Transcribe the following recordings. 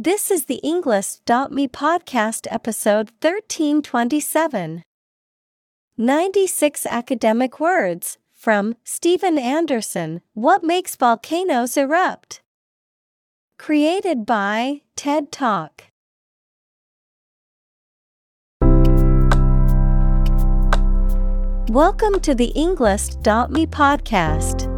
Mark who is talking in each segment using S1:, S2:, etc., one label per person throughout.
S1: This is the Englist.me podcast episode 1327. 96 academic words from Steven Anderson What Makes Volcanoes Erupt? Created by TED Talk. Welcome to the Englist.me podcast.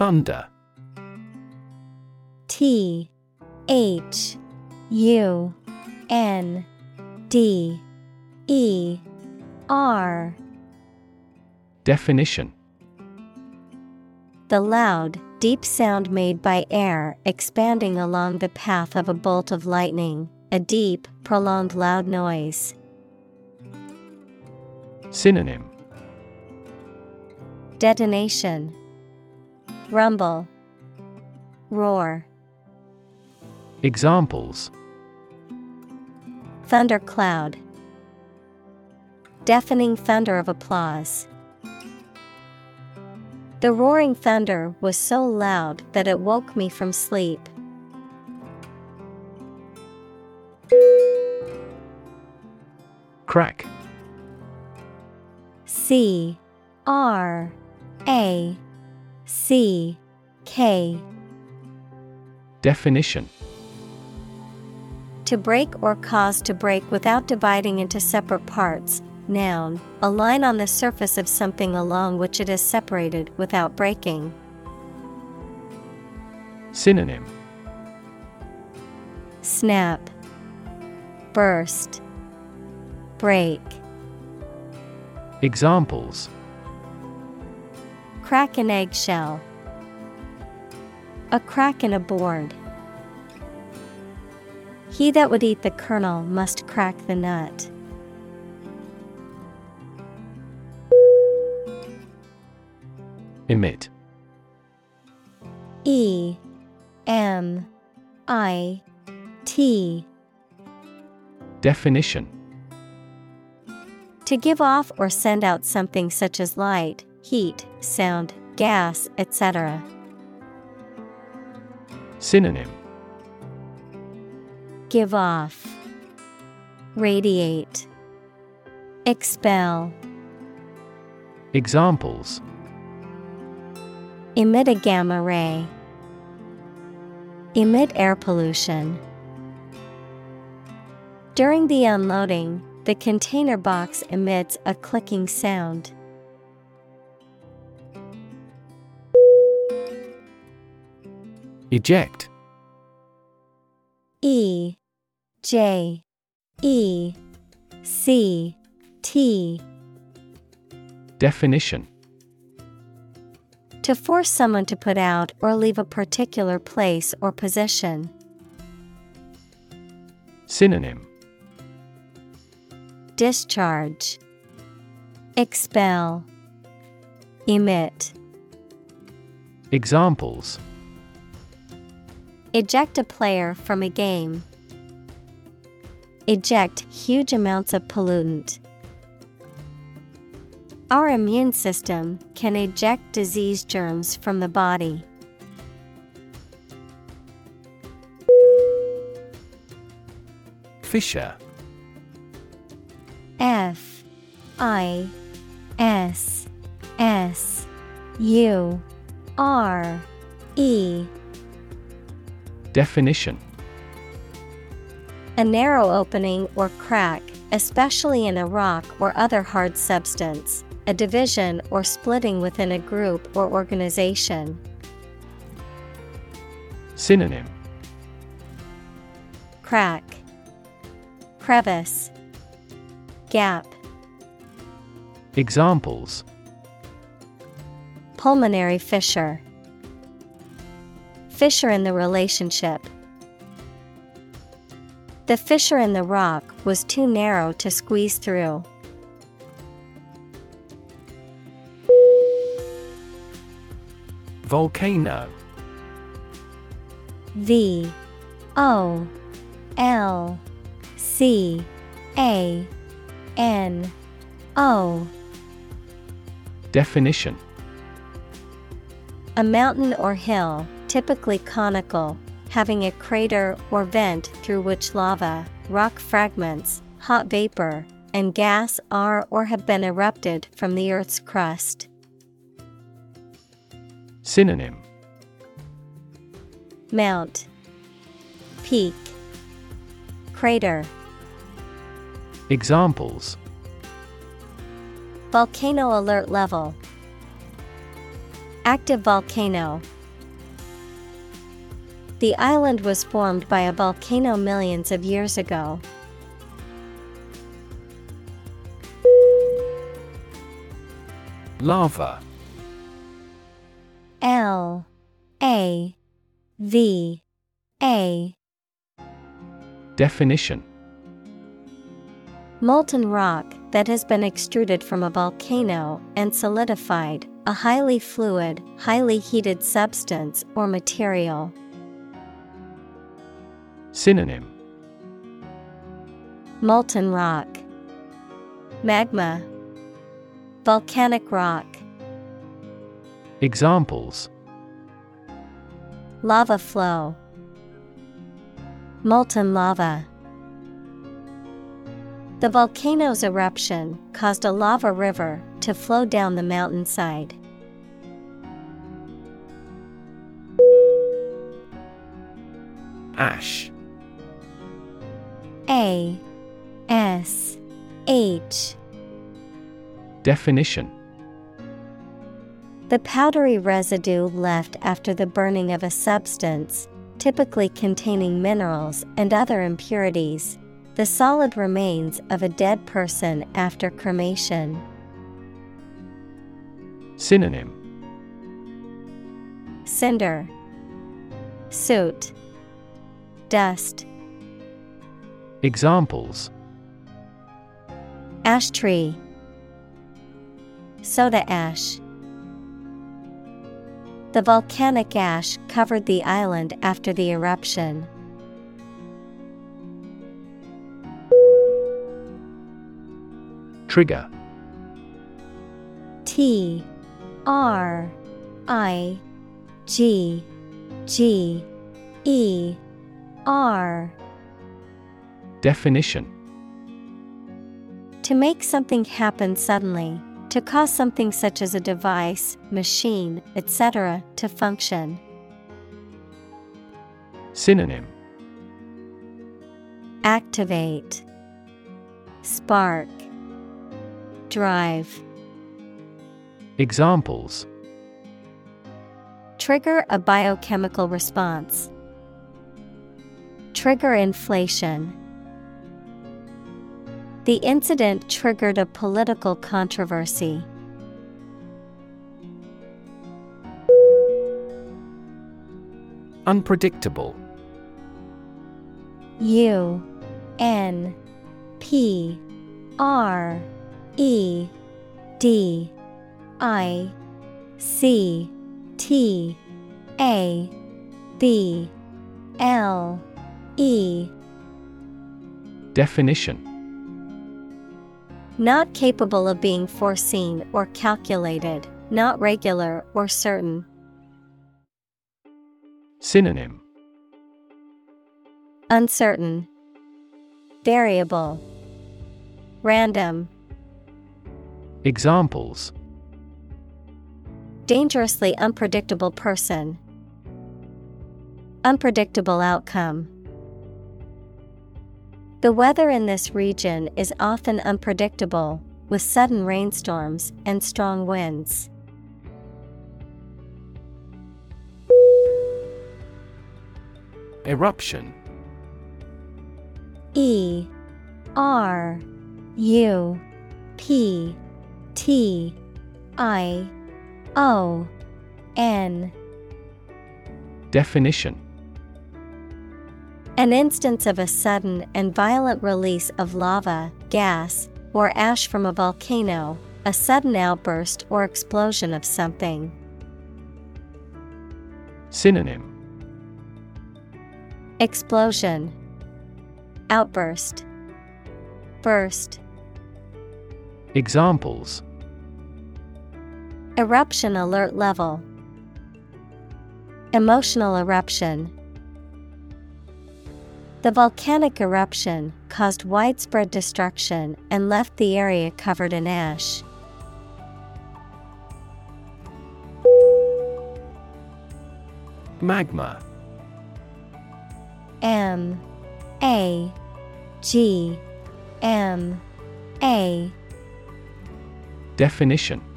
S2: Thunder.
S1: T H U N D E R
S2: Definition
S1: The loud, deep sound made by air expanding along the path of a bolt of lightning, a deep, prolonged loud noise.
S2: Synonym
S1: Detonation Rumble Roar
S2: Examples
S1: Thundercloud Deafening thunder of applause. The roaring thunder was so loud that it woke me from sleep.
S2: Crack.
S1: C R A C K.
S2: Definition.
S1: To break or cause to break without dividing into separate parts. Noun, a line on the surface of something along which it is separated without breaking.
S2: Synonym.
S1: Snap, Burst, Break.
S2: Examples
S1: Crack an eggshell. A crack in a board. He that would eat the kernel must crack the nut.
S2: Emit.
S1: E M I T
S2: Definition
S1: To give off or send out something such as light, heat, sound, gas, etc.
S2: Synonym
S1: Give off, radiate, expel,
S2: Examples
S1: emit a gamma ray, emit air pollution. During the unloading, the container box emits a clicking sound.
S2: Eject.
S1: E J E C T
S2: Definition
S1: To force someone to put out or leave a particular place or position.
S2: Synonym
S1: Discharge, Expel, Emit.
S2: Examples
S1: Eject a player from a game. Eject huge amounts of pollutant. Our immune system can eject disease germs from the body.
S2: Fissure.
S1: F I S S U R E
S2: Definition.
S1: A narrow opening or crack, especially in a rock or other hard substance, a division or splitting within a group or organization.
S2: Synonym.
S1: Crack, Crevice, Gap.
S2: Examples.
S1: Pulmonary fissure, Fissure in the relationship. The fissure in the rock was too narrow to squeeze through.
S2: Volcano
S1: V O L C A N O
S2: Definition
S1: A mountain or hill, typically conical, having a crater or vent through which lava, rock fragments, hot vapor, and gas are or have been erupted from the Earth's crust.
S2: Synonym
S1: Mount, Peak, Crater.
S2: Examples
S1: Volcano alert level. Active volcano. The island was formed by a volcano millions of years ago.
S2: Lava.
S1: L. A. V. A.
S2: Definition.
S1: Molten rock that has been extruded from a volcano and solidified, a highly fluid, highly heated substance or material.
S2: Synonym.
S1: Molten rock, Magma, Volcanic rock,
S2: Examples.
S1: Lava flow, Molten lava. The volcano's eruption caused a lava river to flow down the mountainside.
S2: Ash
S1: A S H.
S2: Definition.
S1: The powdery residue left after the burning of a substance, typically containing minerals and other impurities, the solid remains of a dead person after cremation.
S2: Synonym.
S1: Cinder, Soot, Dust,
S2: Examples.
S1: Ash tree, Soda ash. The volcanic ash covered the island after the eruption.
S2: Trigger.
S1: T. R. I. G. G. E. R
S2: Definition
S1: To make something happen suddenly, to cause something such as a device, machine, etc., to function.
S2: Synonym
S1: Activate, Spark, Drive.
S2: Examples
S1: Trigger a biochemical response. Trigger inflation. The incident triggered a political controversy.
S2: Unpredictable.
S1: U N P R E D I C T A B L E.
S2: Definition
S1: Not capable of being foreseen or calculated, not regular or certain.
S2: Synonym
S1: Uncertain, Variable, Random,
S2: Examples
S1: Dangerously unpredictable person. Unpredictable outcome. The weather in this region is often unpredictable, with sudden rainstorms and strong winds.
S2: Eruption.
S1: E R U P T I O N.
S2: Definition
S1: An instance of a sudden and violent release of lava, gas, or ash from a volcano, a sudden outburst or explosion of something.
S2: Synonym
S1: Explosion, Outburst, Burst.
S2: Examples
S1: Eruption alert level, Emotional eruption. The volcanic eruption caused widespread destruction and left the area covered in ash.
S2: Magma.
S1: M A G M A.
S2: Definition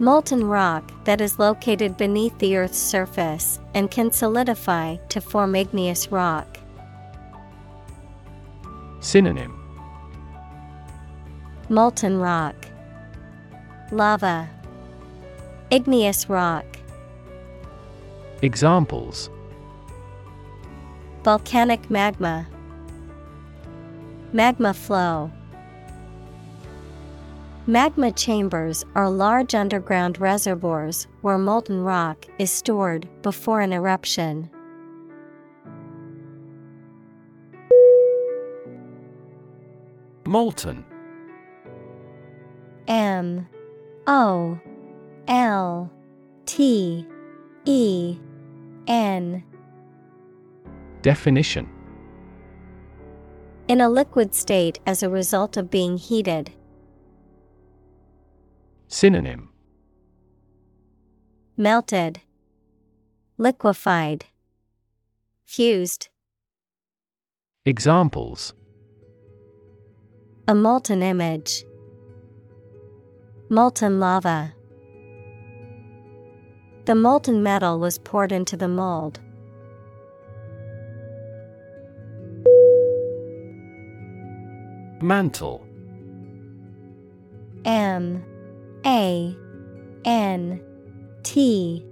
S1: Molten rock that is located beneath the Earth's surface and can solidify to form igneous rock.
S2: Synonym
S1: Molten rock, Lava, Igneous rock.
S2: Examples
S1: Volcanic magma, Magma flow. Magma chambers are large underground reservoirs where molten rock is stored before an eruption.
S2: Molten.
S1: M. O. L. T. E. N.
S2: Definition.
S1: In a liquid state as a result of being heated.
S2: Synonym
S1: Melted, Liquefied, Fused.
S2: Examples
S1: A molten image. Molten lava. The molten metal was poured into the mold.
S2: Mantle
S1: M A N T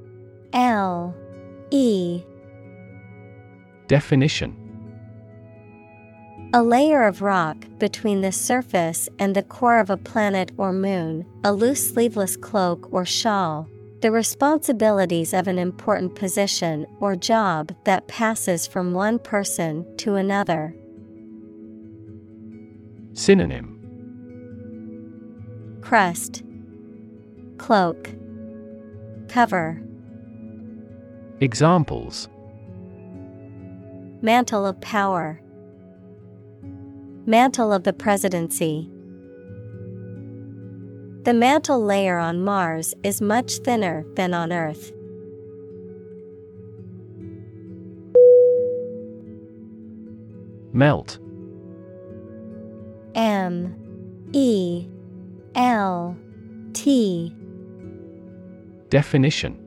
S1: L E.
S2: Definition.
S1: A layer of rock between the surface and the core of a planet or moon, a loose sleeveless cloak or shawl, the responsibilities of an important position or job that passes from one person to another.
S2: Synonym.
S1: Crust, Cloak, Cover,
S2: Examples.
S1: Mantle of Power, Mantle of the Presidency. The mantle layer on Mars is much thinner than on Earth.
S2: Melt.
S1: M E L T
S2: Definition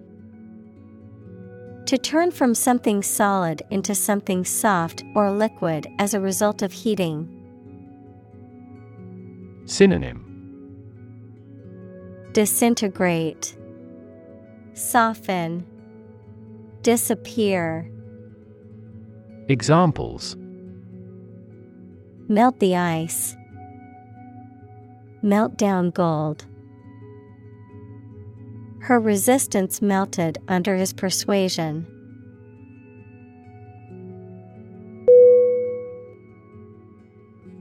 S1: To turn from something solid into something soft or liquid as a result of heating.
S2: Synonym
S1: Disintegrate, Soften, Disappear.
S2: Examples
S1: Melt the ice. Melt down gold. Her resistance melted under his persuasion.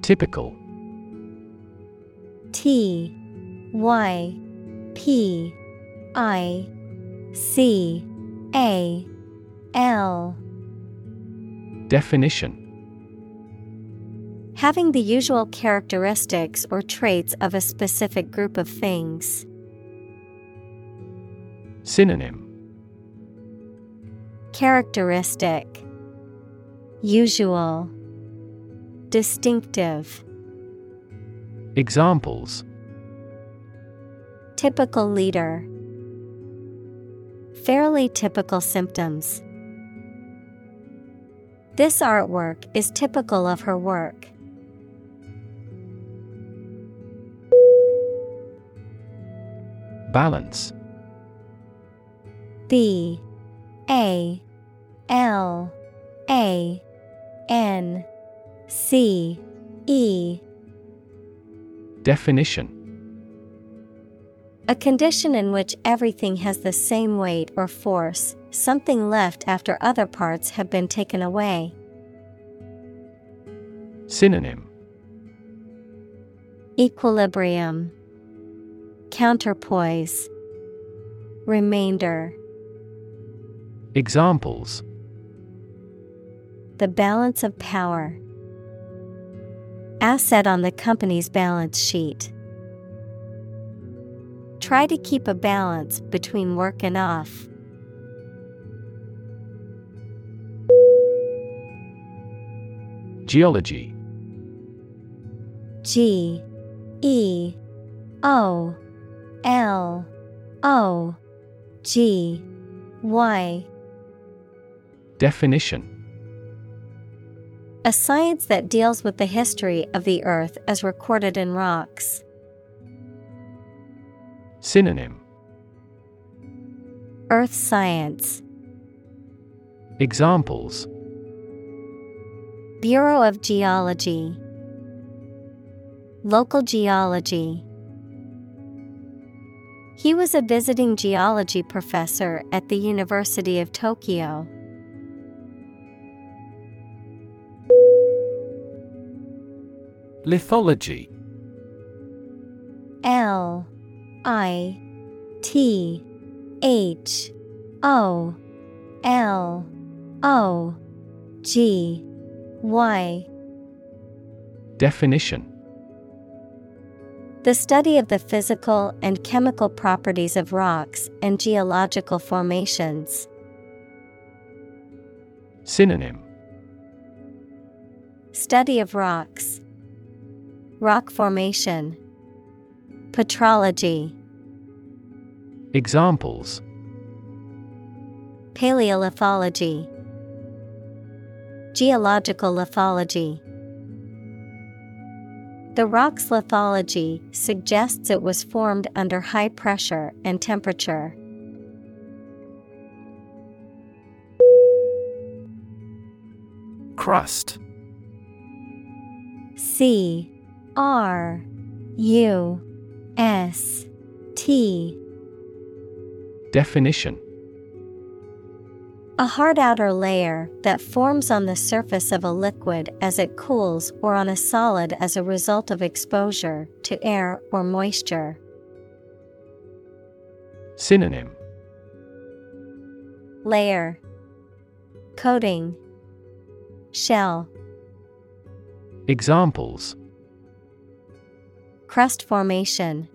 S2: Typical
S1: T Y P I C A L
S2: Definition
S1: Having the usual characteristics or traits of a specific group of things.
S2: Synonym
S1: Characteristic Usual Distinctive.
S2: Examples
S1: Typical leader. Fairly typical symptoms. This artwork is typical of her work.
S2: Balance
S1: B A L A N C E.
S2: Definition.
S1: A condition in which everything has the same weight or force, something left after other parts have been taken away.
S2: Synonym.
S1: Equilibrium. Counterpoise. Remainder
S2: Examples
S1: The balance of power. Asset on the company's balance sheet. Try to keep a balance between work and off.
S2: Geology
S1: G E O L O G Y
S2: Definition
S1: A science that deals with the history of the earth as recorded in rocks.
S2: Synonym
S1: Earth science.
S2: Examples
S1: Bureau of Geology. Local geology. He was a visiting geology professor at the University of Tokyo.
S2: Lithology.
S1: L I T H O L O G Y.
S2: Definition.
S1: The study of the physical and chemical properties of rocks and geological formations.
S2: Synonym.
S1: Study of rocks, rock formation, petrology,
S2: Examples.
S1: Paleolithology, geological lithology. The rock's lithology suggests it was formed under high pressure and temperature.
S2: Crust.
S1: C R U S T.
S2: Definition.
S1: A hard outer layer that forms on the surface of a liquid as it cools or on a solid as a result of exposure to air or moisture.
S2: Synonym.
S1: Layer. Coating. Shell.
S2: Examples
S1: Crust formation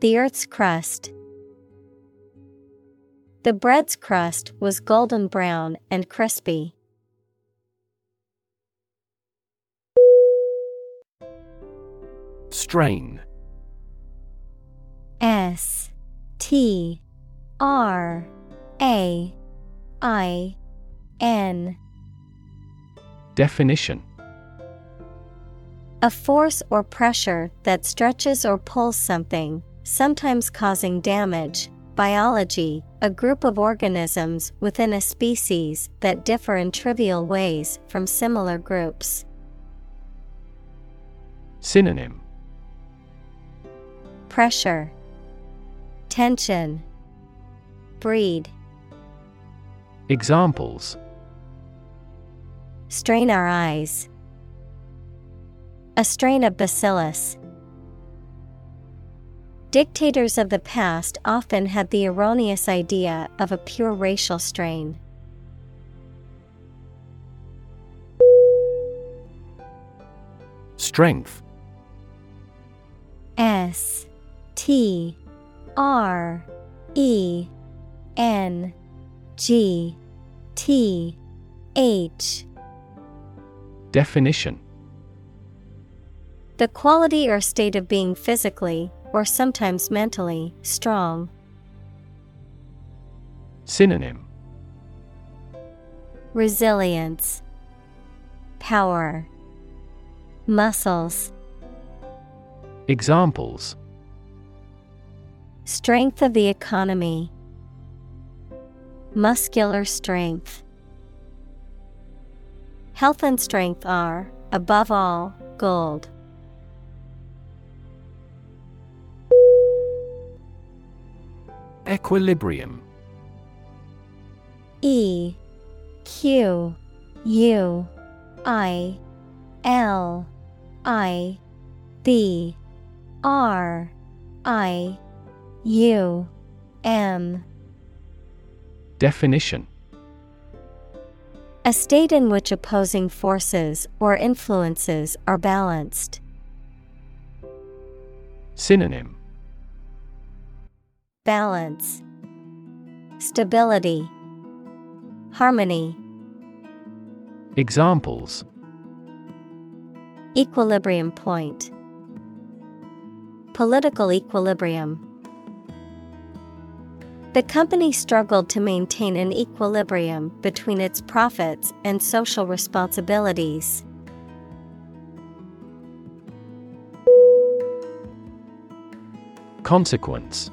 S1: The Earth's crust. The bread's crust was golden brown and crispy.
S2: Strain
S1: S T R A I N
S2: Definition
S1: A force or pressure that stretches or pulls something, sometimes causing damage. Biology, a group of organisms within a species that differ in trivial ways from similar groups.
S2: Synonym
S1: Pressure, Tension, Breed,
S2: Examples
S1: Strain our eyes. A strain of bacillus. Dictators of the past often had the erroneous idea of a pure racial strain.
S2: Strength
S1: S T R E N G T H
S2: Definition
S1: The quality or state of being physically, or sometimes mentally, strong.
S2: Synonym
S1: Resilience, Power, Muscles.
S2: Examples
S1: Strength of the economy, Muscular strength. Health and strength are, above all, gold.
S2: Equilibrium.
S1: E Q U I L I B R I U M.
S2: Definition.
S1: A state in which opposing forces or influences are balanced.
S2: Synonym
S1: Balance, Stability, Harmony.
S2: Examples
S1: Equilibrium point. Political equilibrium. The company struggled to maintain an equilibrium between its profits and social responsibilities.
S2: Consequence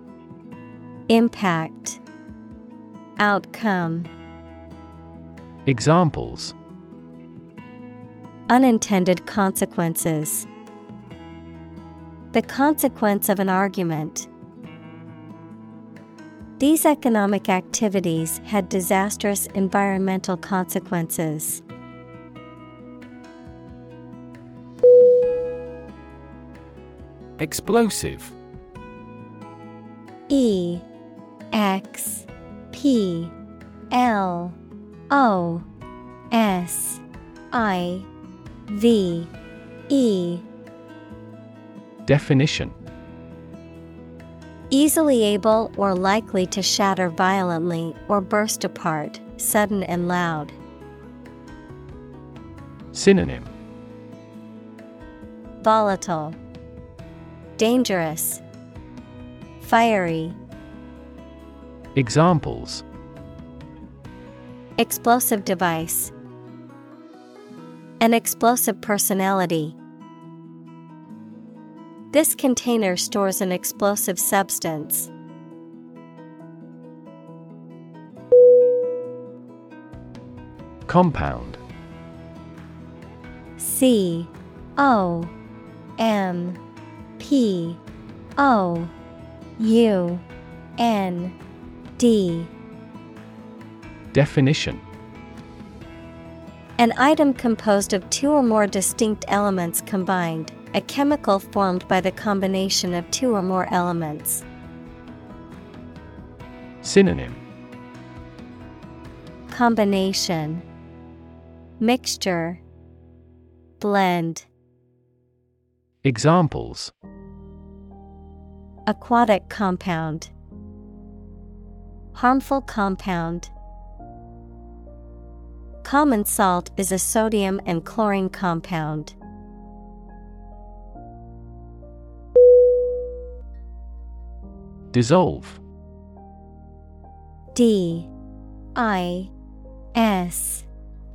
S1: Impact Outcome
S2: Examples
S1: Unintended consequences. The consequence of an argument. These economic activities had disastrous environmental consequences.
S2: Explosive
S1: E X P L O S I V E.
S2: Definition.
S1: Easily able or likely to shatter violently or burst apart, sudden and loud.
S2: Synonym.
S1: Volatile, Dangerous, Fiery.
S2: Examples
S1: Explosive device. An explosive personality. This container stores an explosive substance.
S2: Compound
S1: C O M P O U N D.
S2: Definition.
S1: An item composed of two or more distinct elements combined, a chemical formed by the combination of two or more elements.
S2: Synonym.
S1: Combination. Mixture. Blend.
S2: Examples.
S1: Aquatic compound Harmful compound. Common salt is a sodium and chlorine compound.
S2: Dissolve.
S1: D I S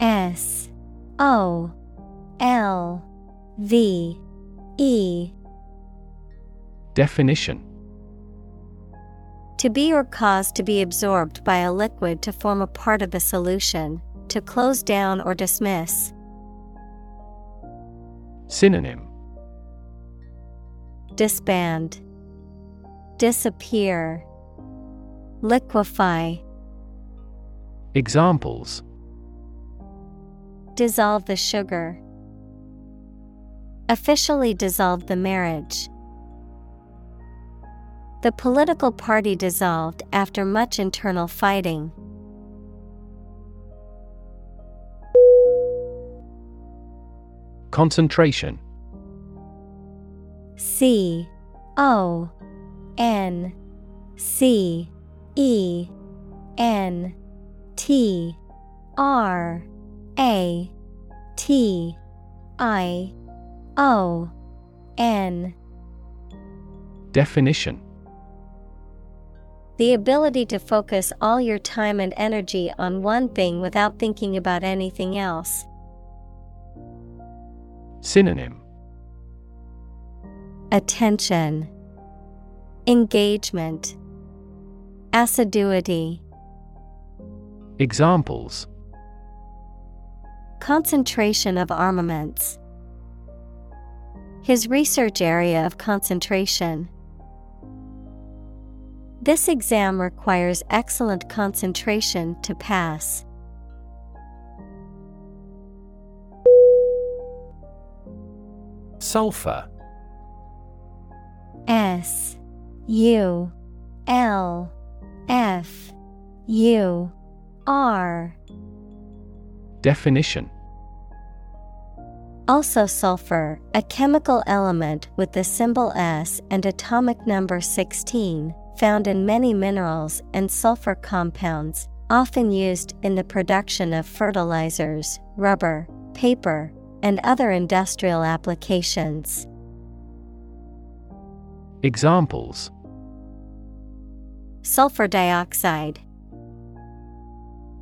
S1: S O L V E.
S2: Definition
S1: To be or cause to be absorbed by a liquid to form a part of the solution, to close down or dismiss.
S2: Synonym
S1: Disband, Disappear, Liquefy.
S2: Examples
S1: Dissolve the sugar. Officially dissolve the marriage. The political party dissolved after much internal fighting.
S2: Concentration.
S1: C O N C E N T R A T I O N.
S2: Definition
S1: The ability to focus all your time and energy on one thing without thinking about anything else.
S2: Synonym
S1: Attention, Engagement, Assiduity.
S2: Examples
S1: Concentration of armaments. His research area of concentration. This exam requires excellent concentration to pass.
S2: Sulfur.
S1: S U L F U R.
S2: Definition.
S1: Also sulfur, a chemical element with the symbol S and atomic number 16, found in many minerals and sulfur compounds, often used in the production of fertilizers, rubber, paper, and other industrial applications.
S2: Examples
S1: Sulfur dioxide,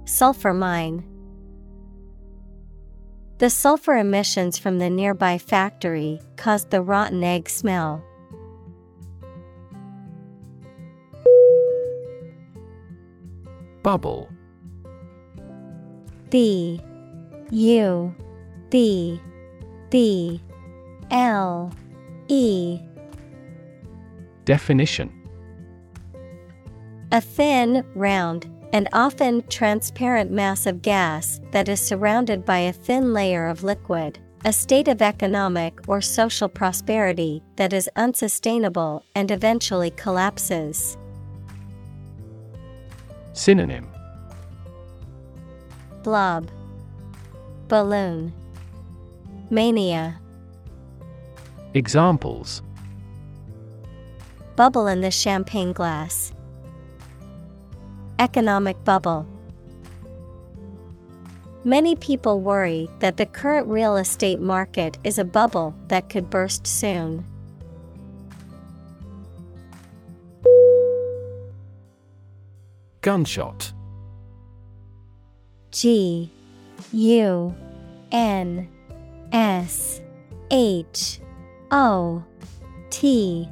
S1: Sulfur mine. The sulfur emissions from the nearby factory caused the rotten egg smell.
S2: Bubble.
S1: B U B B L E.
S2: Definition.
S1: A thin, round, and often transparent mass of gas that is surrounded by a thin layer of liquid, a state of economic or social prosperity that is unsustainable and eventually collapses.
S2: Synonym
S1: Blob, Balloon, Mania,
S2: Examples
S1: Bubble in the champagne glass. Economic bubble. Many people worry that the current real estate market is a bubble that could burst soon.
S2: Gunshot.
S1: G U N S H O T.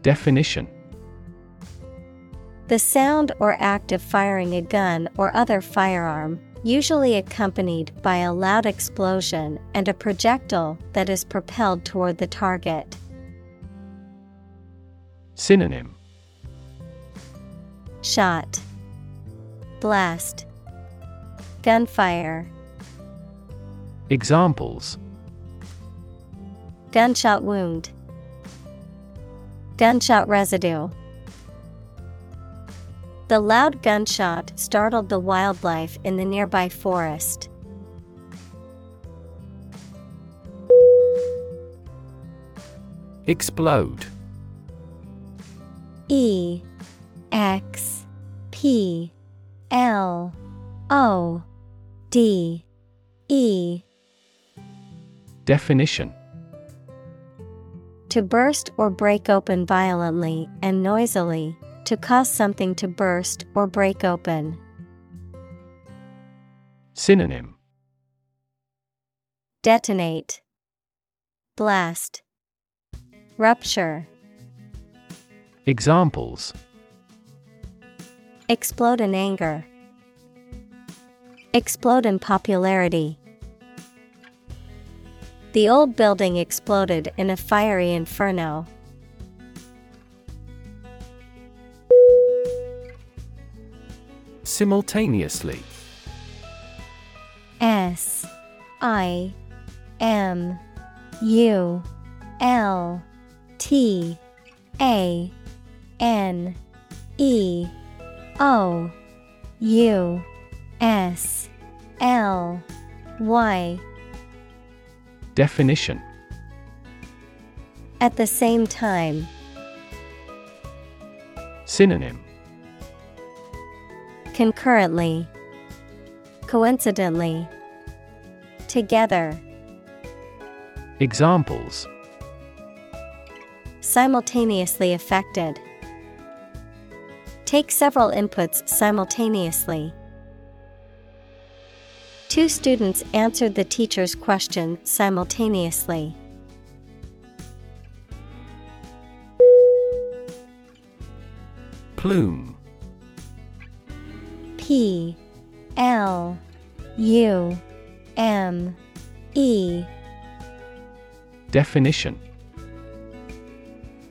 S2: Definition.
S1: The sound or act of firing a gun or other firearm, usually accompanied by a loud explosion and a projectile that is propelled toward the target.
S2: Synonym
S1: Shot, Blast, Gunfire,
S2: Examples.
S1: Gunshot wound, Gunshot residue. The loud gunshot startled the wildlife in the nearby forest.
S2: Explode.
S1: E X P L O D E.
S2: Definition.
S1: To burst or break open violently and noisily, to cause something to burst or break open.
S2: Synonym.
S1: Detonate, Blast, Rupture,
S2: Examples
S1: Explode in anger, Explode in popularity. The old building exploded in a fiery inferno.
S2: Simultaneously
S1: S I M U L T A N E O U S L Y
S2: Definition
S1: At the same time.
S2: Synonym
S1: Concurrently. Coincidentally. Together.
S2: Examples
S1: Simultaneously affected. Take several inputs simultaneously. Two students answered the teacher's question simultaneously.
S2: Plume.
S1: P. L. U. M. E.
S2: Definition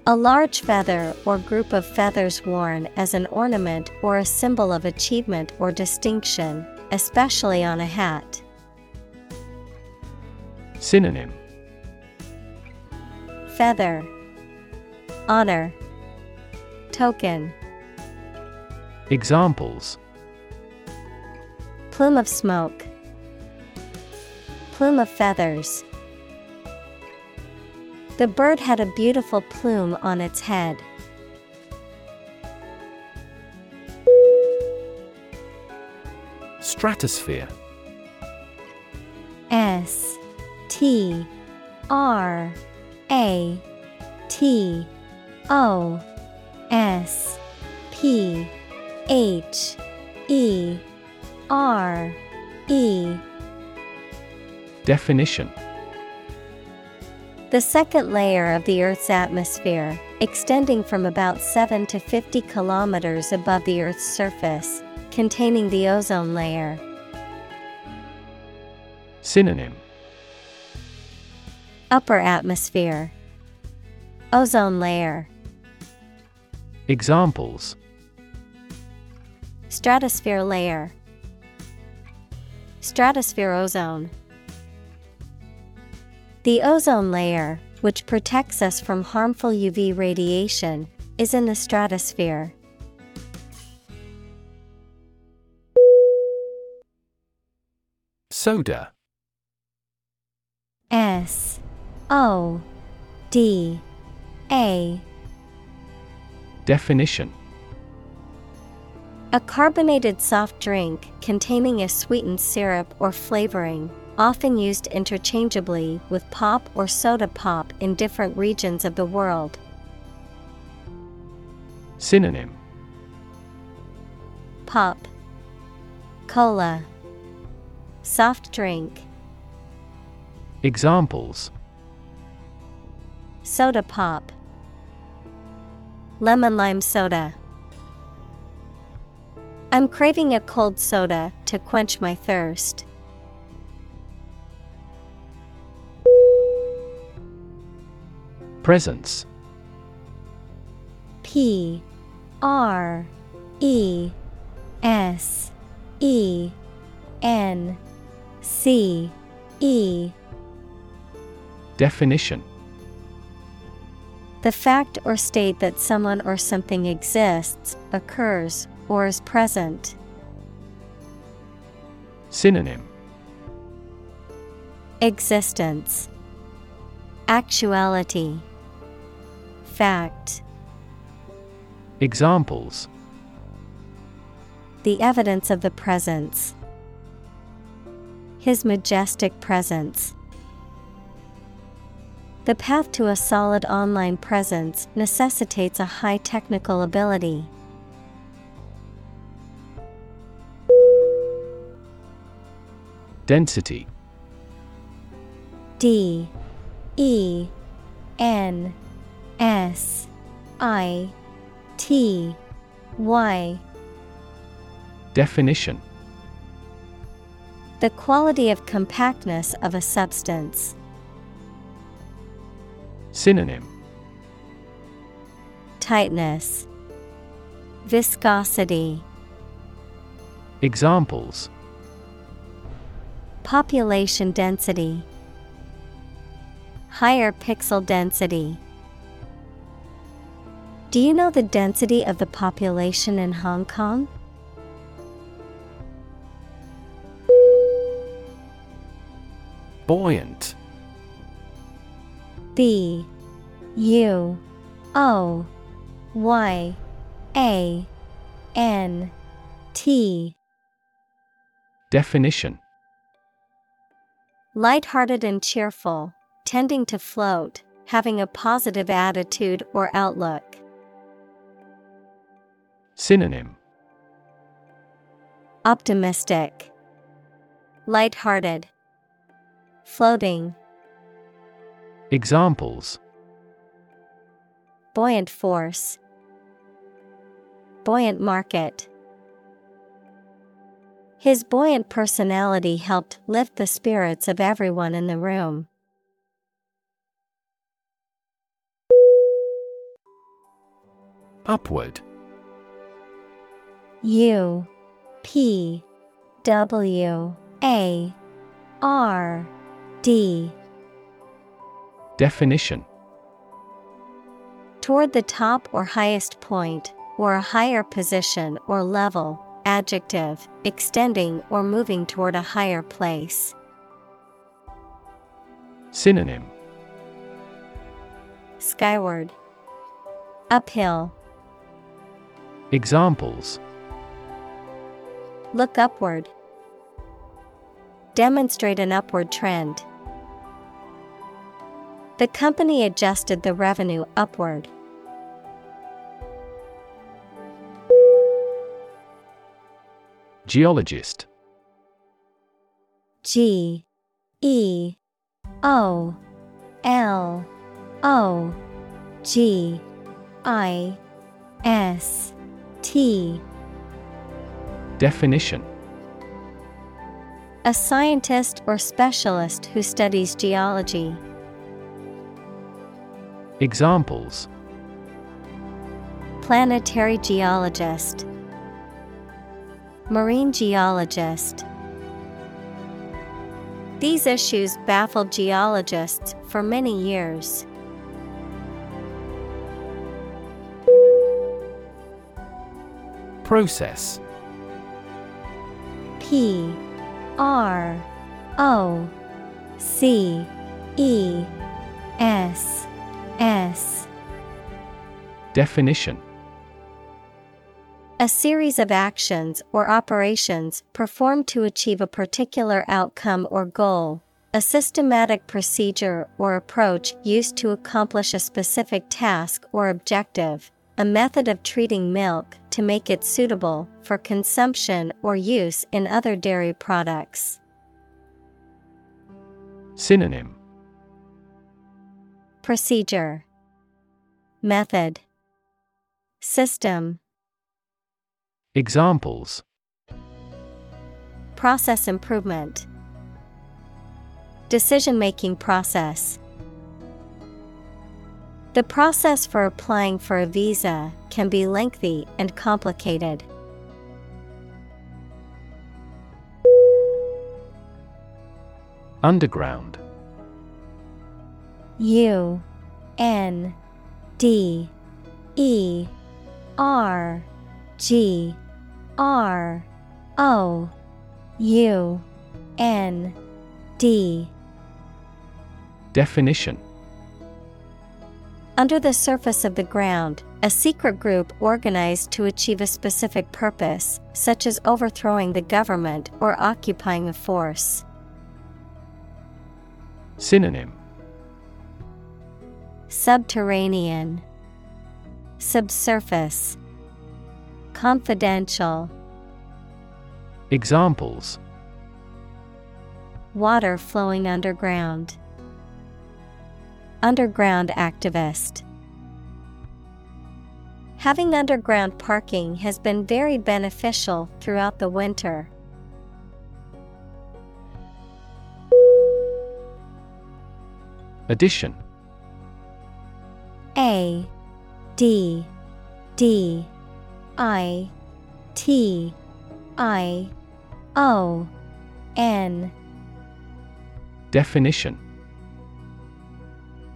S1: A large feather or group of feathers worn as an ornament or a symbol of achievement or distinction, especially on a hat.
S2: Synonym.
S1: Feather. Honor. Token.
S2: Examples.
S1: Plume of smoke. Plume of feathers The bird had a beautiful plume on its head.
S2: Stratosphere.
S1: S T R A T O S P H E R E.
S2: Definition
S1: The second layer of the Earth's atmosphere, extending from about 7 to 50 kilometers above the Earth's surface, containing the ozone layer.
S2: Synonym.
S1: Upper atmosphere, Ozone layer,
S2: Examples.
S1: Stratosphere layer, Stratosphere ozone. The ozone layer, which protects us from harmful UV radiation, is in the stratosphere.
S2: Soda.
S1: S O D A.
S2: Definition.
S1: A carbonated soft drink containing a sweetened syrup or flavoring, often used interchangeably with pop or soda pop in different regions of the world.
S2: Synonym
S1: Pop, Cola, Soft drink,
S2: Examples
S1: Soda pop, Lemon lime soda. I'm craving a cold soda to quench my thirst.
S2: Presence.
S1: P R E S E N C E.
S2: Definition.
S1: The fact or state that someone or something exists, occurs, or is present.
S2: Synonym.
S1: Existence, Actuality, Fact.
S2: Examples
S1: The evidence of the presence. His majestic presence. The path to a solid online presence necessitates a high technical ability.
S2: Density
S1: D E N S I T Y.
S2: Definition.
S1: The quality of compactness of a substance.
S2: Synonym.
S1: Tightness, Viscosity,
S2: Examples.
S1: Population density, Higher pixel density. Do you know the density of the population in Hong Kong?
S2: Buoyant.
S1: B U O Y A N T
S2: Definition
S1: Light-hearted and cheerful, tending to float, having a positive attitude or outlook.
S2: Synonym.
S1: Optimistic, Light-hearted, Floating,
S2: Examples.
S1: Buoyant force, Buoyant market. His buoyant personality helped lift the spirits of everyone in the room.
S2: Upward
S1: U P W A R D.
S2: Definition.
S1: Toward the top or highest point, or a higher position or level, adjective, extending or moving toward a higher place.
S2: Synonym.
S1: Skyward, Uphill,
S2: Examples
S1: Look upward. Demonstrate an upward trend. The company adjusted the revenue upward.
S2: Geologist
S1: G E O L O G I S T
S2: Definition
S1: A scientist or specialist who studies geology.
S2: Examples
S1: Planetary geologist, Marine geologist. These issues baffled geologists for many years.
S2: Process
S1: P R O C E S S
S2: Definition
S1: A series of actions or operations performed to achieve a particular outcome or goal. A systematic procedure or approach used to accomplish a specific task or objective. A method of treating milk to make it suitable for consumption or use in other dairy products.
S2: Synonym.
S1: Procedure. Method. System.
S2: Examples.
S1: Process improvement. Decision making process The process for applying for a visa can be lengthy and complicated.
S2: Underground.
S1: U N D E R G R O U N D.
S2: Definition
S1: Under the surface of the ground, a secret group organized to achieve a specific purpose, such as overthrowing the government or occupying a force.
S2: Synonym.
S1: Subterranean, Subsurface, Confidential,
S2: Examples.
S1: Water flowing underground. Underground activist. Having underground parking has been very beneficial throughout the winter.
S2: Addition
S1: A D D I T I O N
S2: Definition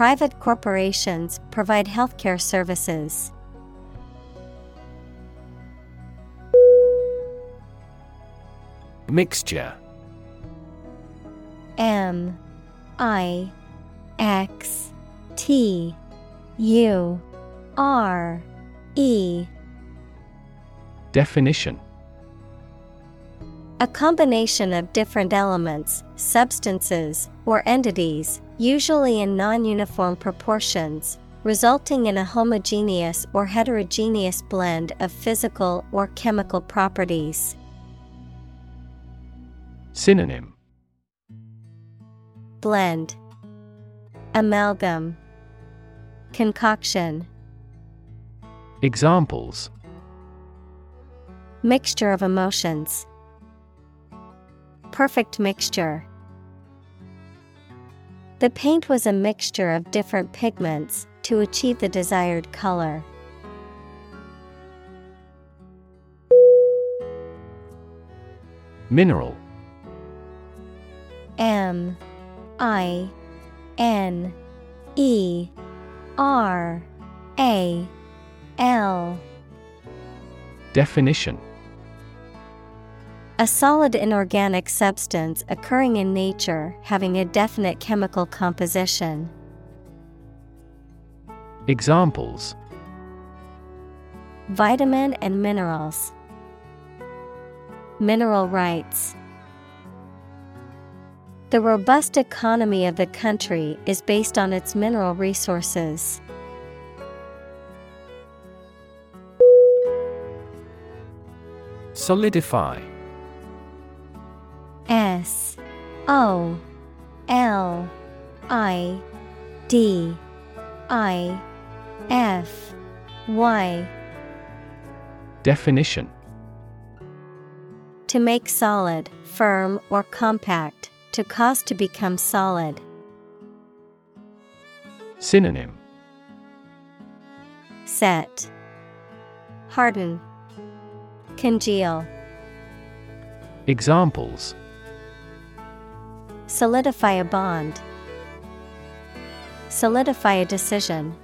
S1: private corporations provide healthcare services.
S2: Mixture.
S1: M I X T U R E.
S2: Definition
S1: A combination of different elements, substances, or entities, usually in non uniform proportions, resulting in a homogeneous or heterogeneous blend of physical or chemical properties.
S2: Synonym
S1: Blend, Amalgam, Concoction.
S2: Examples
S1: Mixture of emotions. Perfect mixture. The paint was a mixture of different pigments to achieve the desired color.
S2: Mineral
S1: M I N E R A L
S2: Definition
S1: A solid inorganic substance occurring in nature having a definite chemical composition.
S2: Examples
S1: Vitamin and minerals. Mineral rights. The robust economy of the country is based on its mineral resources.
S2: Solidify
S1: S O L I D I F Y.
S2: Definition.
S1: To make solid, firm, or compact, to cause to become solid.
S2: Synonym.
S1: Set, Harden, Congeal,
S2: Examples
S1: Solidify a bond, Solidify a decision.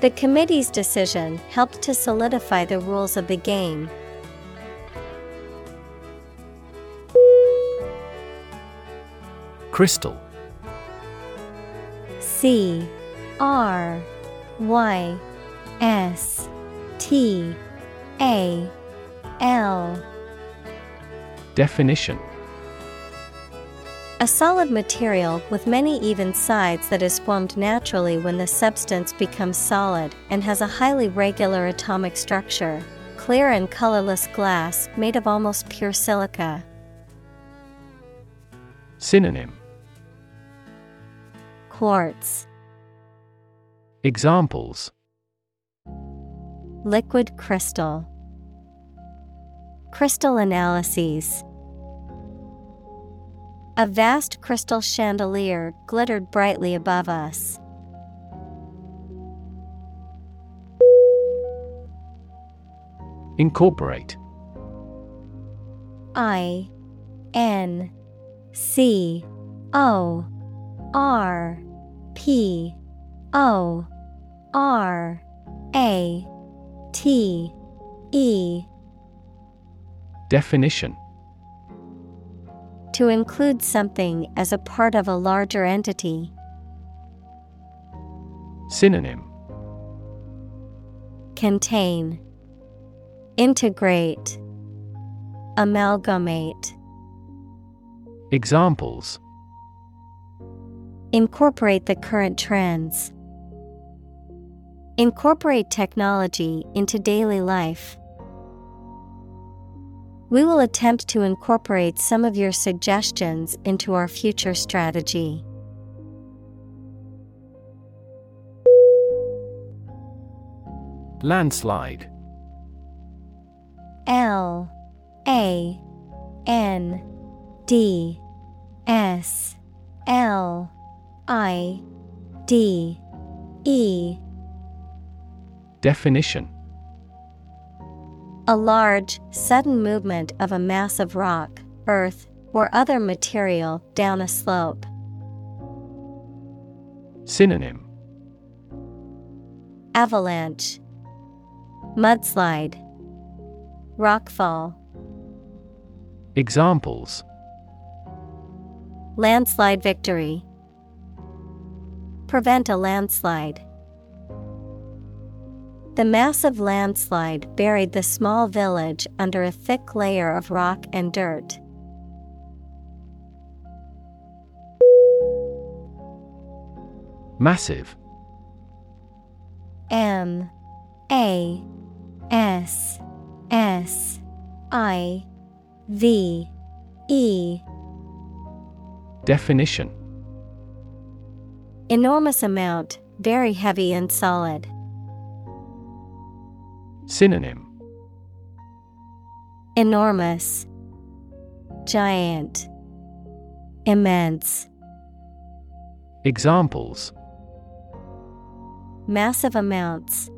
S1: The committee's decision helped to solidify the rules of the game.
S2: Crystal
S1: C R Y S T A L
S2: Definition
S1: A solid material with many even sides that is formed naturally when the substance becomes solid and has a highly regular atomic structure. Clear and colorless glass made of almost pure silica.
S2: Synonym
S1: Quartz.
S2: Examples
S1: Liquid crystal. Crystal analyses. A vast crystal chandelier glittered brightly above us.
S2: Incorporate.
S1: I N C O R P O R A T E.
S2: Definition
S1: To include something as a part of a larger entity.
S2: Synonym
S1: Contain Integrate Amalgamate
S2: Examples
S1: Incorporate the current trends. Incorporate technology into daily life. We will attempt to incorporate some of your suggestions into our future strategy.
S2: Landslide.
S1: L A N D S L I D E.
S2: Definition
S1: A large, sudden movement of a mass of rock, earth, or other material down a slope.
S2: Synonym
S1: Avalanche, Mudslide, Rockfall.
S2: Examples
S1: Landslide victory. Prevent a landslide. The massive landslide buried the small village under a thick layer of rock and dirt.
S2: Massive.
S1: M. A. S. S. I. V. E.
S2: Definition.
S1: Enormous amount, very heavy and solid.
S2: Synonym
S1: Enormous, Giant, Immense.
S2: Examples
S1: Massive amounts.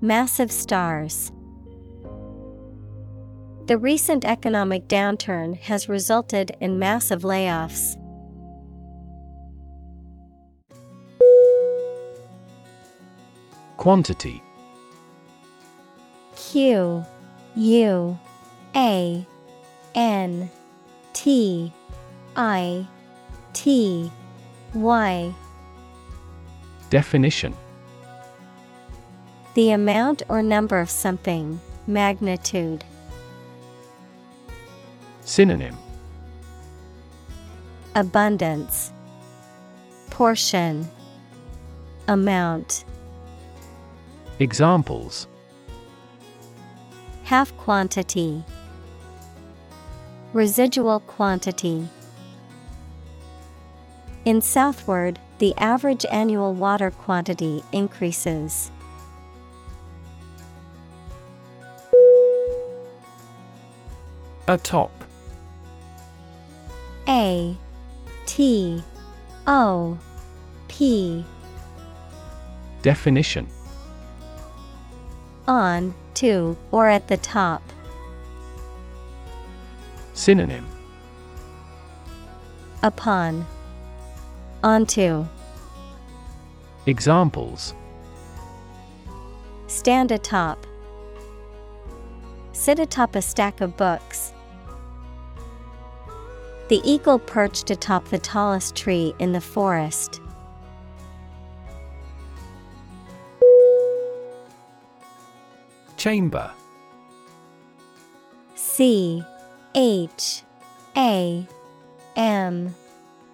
S1: Massive stars. The recent economic downturn has resulted in massive layoffs.
S2: Quantity
S1: Q U A N T I T Y.
S2: Definition.
S1: The amount or number of something, magnitude.
S2: Synonym.
S1: Abundance, Portion, Amount.
S2: Examples
S1: Half quantity, Residual quantity. In southward, the average annual water quantity increases.
S2: Atop
S1: A T O P
S2: Definition
S1: On, to, or at the top.
S2: Synonym
S1: Upon. Onto.
S2: Examples
S1: Stand atop. Sit atop a stack of books. The eagle perched atop the tallest tree in the forest.
S2: Chamber.
S1: C H A M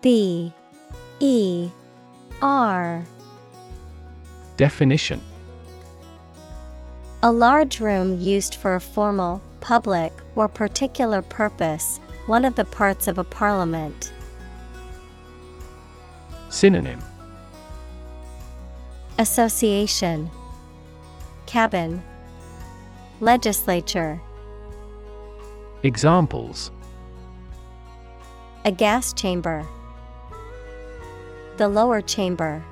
S1: B E R.
S2: Definition.
S1: A large room used for a formal, public, or particular purpose, one of the parts of a parliament.
S2: Synonym.
S1: Association. Cabin Legislature.
S2: Examples.
S1: A gas chamber. The lower chamber.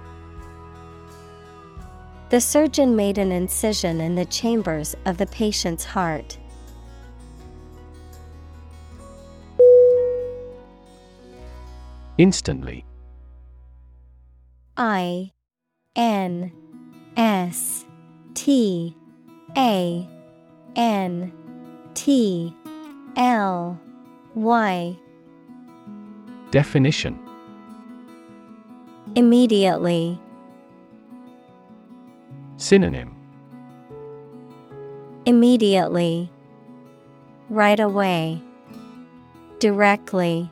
S1: The surgeon made an incision in the chambers of the patient's heart.
S2: Instantly.
S1: I N S T A N T L Y
S2: Definition
S1: Immediately.
S2: Synonym
S1: Immediately. Right away. Directly.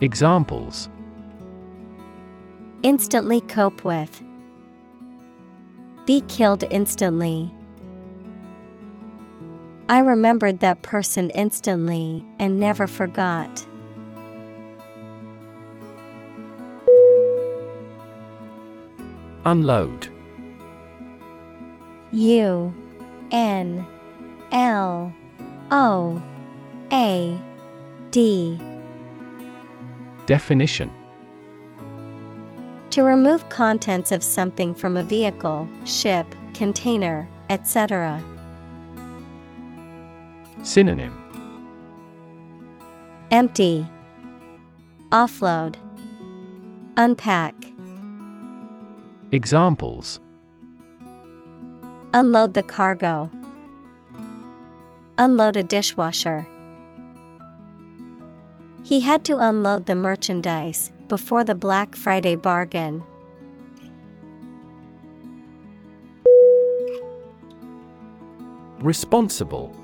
S2: Examples
S1: Instantly cope with. Be killed instantly. I remembered that person instantly and never forgot.
S2: Unload.
S1: U N L O A D.
S2: Definition
S1: To remove contents of something from a vehicle, ship, container, etc.
S2: Synonym
S1: Empty, Offload, Unpack.
S2: Examples
S1: Unload the cargo. Unload a dishwasher. He had to unload the merchandise before the Black Friday bargain.
S2: Responsible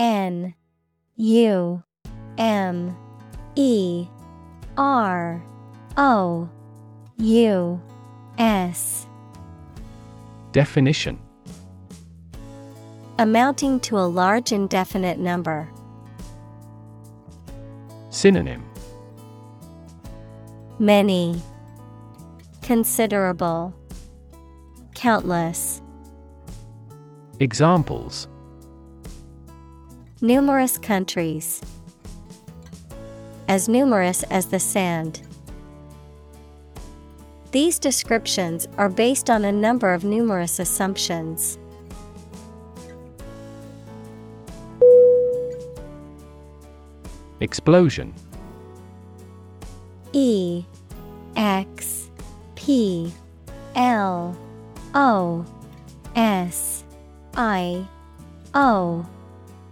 S1: N U M E R O U S
S2: Definition
S1: Amounting to a large indefinite number.
S2: Synonym
S1: Many. Considerable. Countless.
S2: Examples
S1: Numerous countries. As numerous as the sand. These descriptions are based on a number of numerous assumptions.
S2: Explosion
S1: E X P L O S I O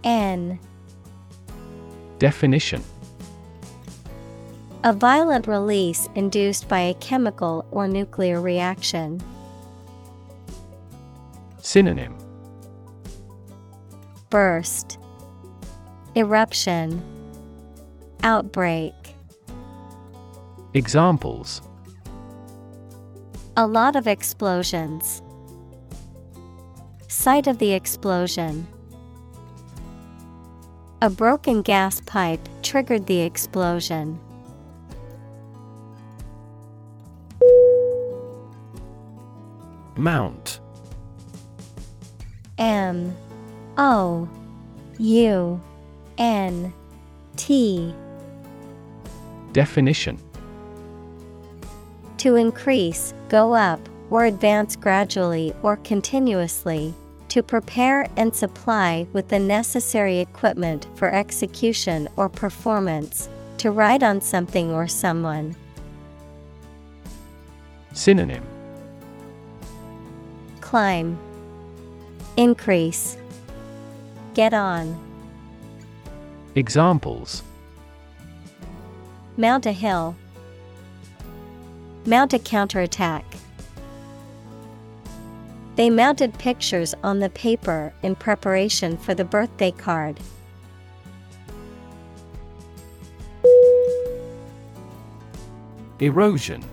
S1: N.
S2: Definition.
S1: A violent release induced by a chemical or nuclear reaction.
S2: Synonym.
S1: Burst. Eruption. Outbreak.
S2: Examples.
S1: A lot of explosions. Site of the explosion. A broken gas pipe triggered the explosion.
S2: Mount
S1: M O U N T
S2: Definition
S1: To increase, go up, or advance gradually or continuously. To prepare and supply with the necessary equipment for execution or performance. To ride on something or someone.
S2: Synonym
S1: Climb. Increase. Get on.
S2: Examples
S1: Mount a hill. Mount a counterattack. They mounted pictures on the paper in preparation for the birthday card.
S2: Erosion.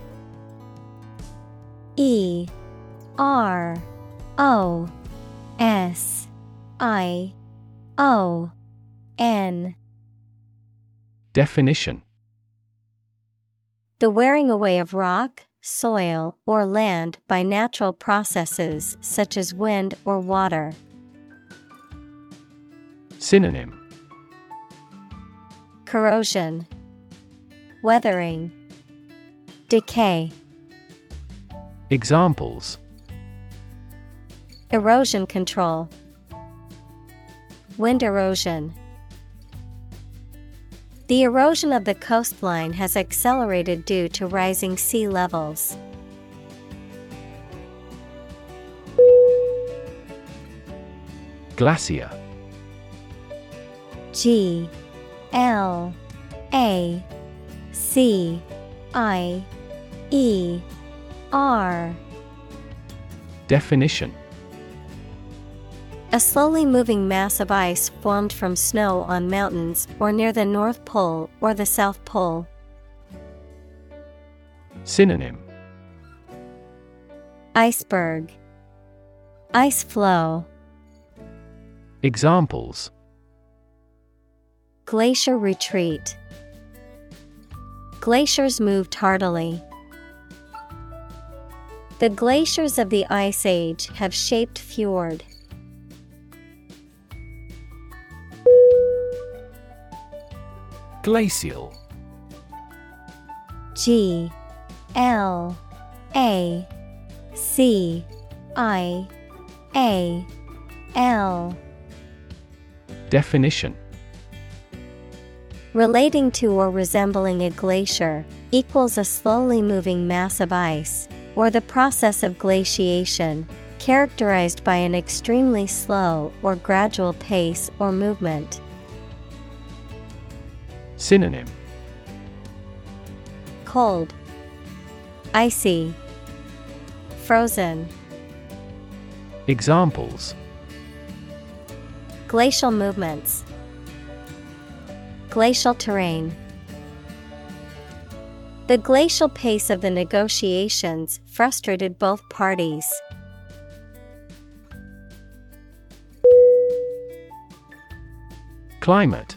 S1: E R O S I O N.
S2: Definition.
S1: The wearing away of rock, soil, or land by natural processes such as wind or water.
S2: Synonym
S1: Corrosion, Weathering, Decay.
S2: Examples
S1: Erosion control, Wind erosion. The erosion of the coastline has accelerated due to rising sea levels.
S2: Glacier.
S1: G L A C I E R.
S2: Definition
S1: A slowly moving mass of ice formed from snow on mountains or near the North Pole or the South Pole.
S2: Synonym
S1: Iceberg Ice floe
S2: Examples
S1: Glacier retreat Glaciers moved tardily. The glaciers of the Ice Age have shaped fjord.
S2: Glacial.
S1: G L A C I A L.
S2: Definition.
S1: Relating to or resembling a glacier equals a slowly moving mass of ice, or the process of glaciation, characterized by an extremely slow or gradual pace or movement.
S2: Synonym
S1: Cold, Icy, Frozen.
S2: Examples
S1: Glacial movements, Glacial terrain. The glacial pace of the negotiations frustrated both parties.
S2: Climate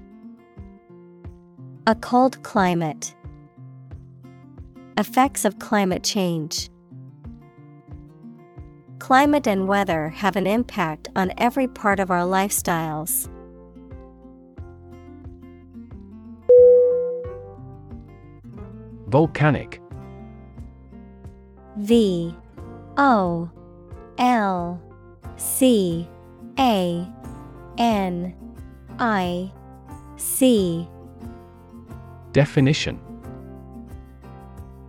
S1: A cold climate. Effects of climate change. Climate and weather have an impact on every part of our lifestyles.
S2: Volcanic.
S1: V O L C A N I C
S2: Definition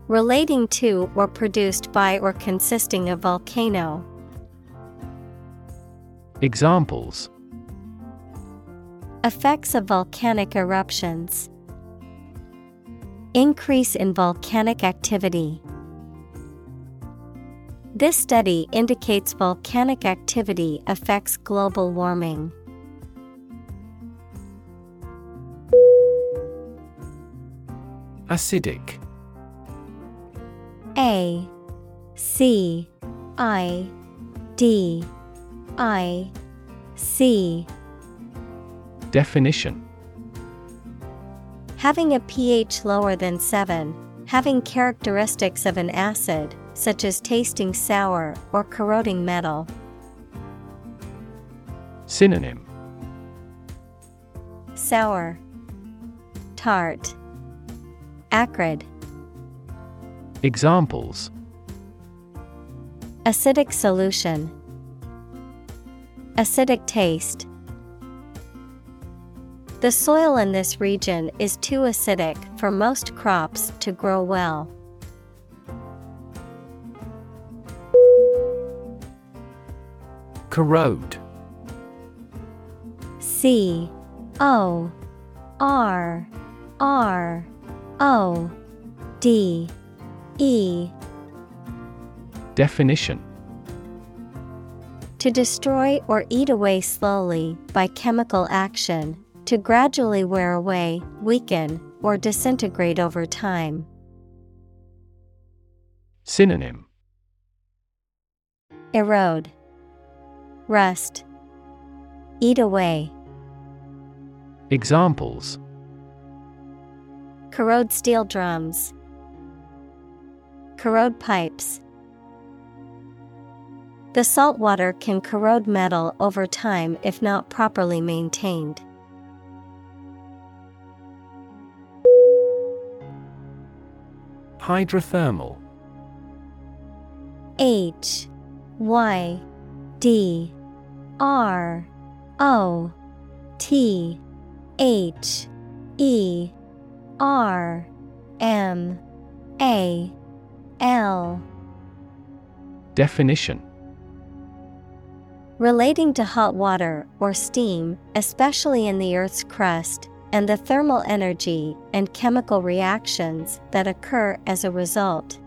S1: Relating to or produced by or consisting of volcano.
S2: Examples
S1: Effects of volcanic eruptions. Increase in volcanic activity. This study indicates volcanic activity affects global warming.
S2: Acidic.
S1: A C I D I C.
S2: Definition.
S1: Having a pH lower than 7, having characteristics of an acid, such as tasting sour or corroding metal.
S2: Synonym.
S1: Sour, tart, acrid.
S2: Examples
S1: Acidic solution, acidic taste. The soil in this region is too acidic for most crops to grow well.
S2: Corrode
S1: C O R R O D E.
S2: Definition.
S1: To destroy or eat away slowly by chemical action, to gradually wear away, weaken, or disintegrate over time.
S2: Synonym.
S1: Erode, Rust, Eat away.
S2: Examples
S1: Corrode steel drums, Corrode pipes. The salt water can corrode metal over time if not properly maintained.
S2: Hydrothermal
S1: H Y D R O T H E R M A L.
S2: Definition.
S1: Relating to hot water or steam, especially in the Earth's crust, and the thermal energy and chemical reactions that occur as a result.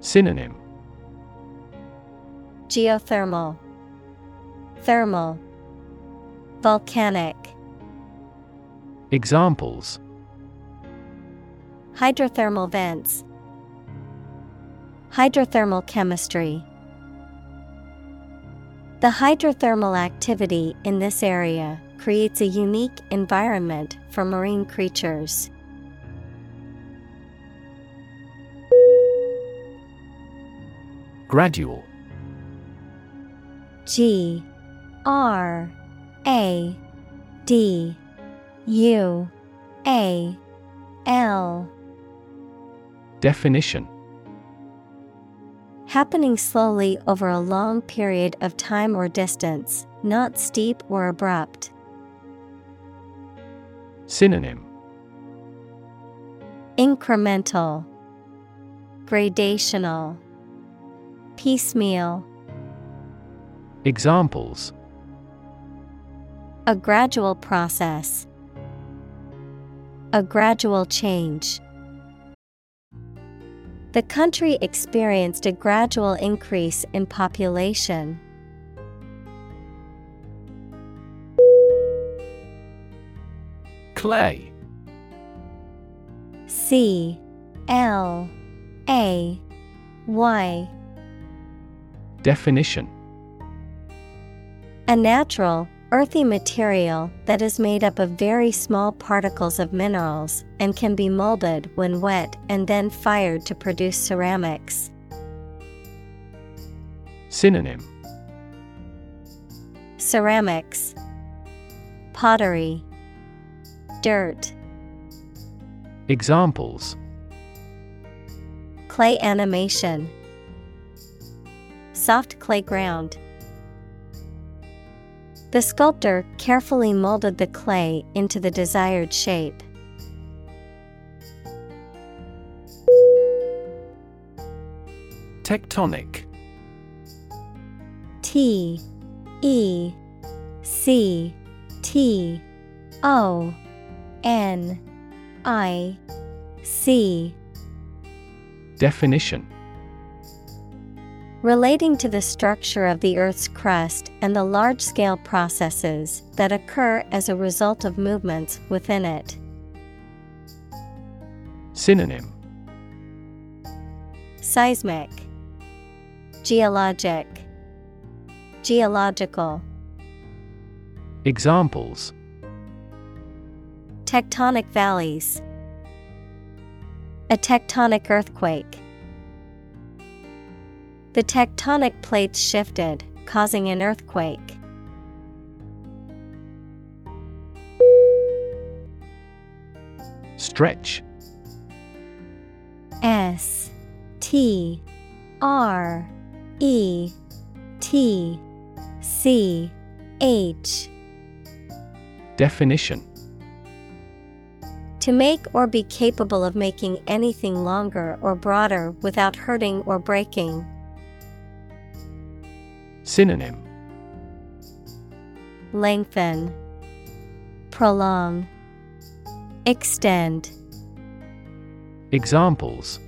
S2: Synonym.
S1: Geothermal, Thermal, Volcanic.
S2: Examples
S1: Hydrothermal vents, Hydrothermal chemistry. The hydrothermal activity in this area creates a unique environment for marine creatures.
S2: Gradual
S1: G R A D U A L.
S2: Definition.
S1: Happening slowly over a long period of time or distance, not steep or abrupt.
S2: Synonym.
S1: Incremental, Gradational, Piecemeal.
S2: Examples.
S1: A gradual process, a gradual change. The country experienced a gradual increase in population.
S2: Clay.
S1: C. L. A. Y.
S2: Definition.
S1: A natural, earthy material that is made up of very small particles of minerals and can be molded when wet and then fired to produce ceramics.
S2: Synonym.
S1: Ceramics, Pottery, Dirt,
S2: Examples.
S1: Clay animation, Soft clay ground. The sculptor carefully molded the clay into the desired shape.
S2: Tectonic.
S1: T E C T O N I C.
S2: Definition
S1: Relating to the structure of the Earth's crust and the large scale processes that occur as a result of movements within it.
S2: Synonym
S1: Seismic, Geologic, Geological.
S2: Examples
S1: Tectonic valleys, A tectonic earthquake. The tectonic plates shifted, causing an earthquake.
S2: Stretch
S1: S T R E T C H
S2: Definition
S1: To make or be capable of making anything longer or broader without hurting or breaking.
S2: Synonym
S1: Lengthen, Prolong, Extend.
S2: Examples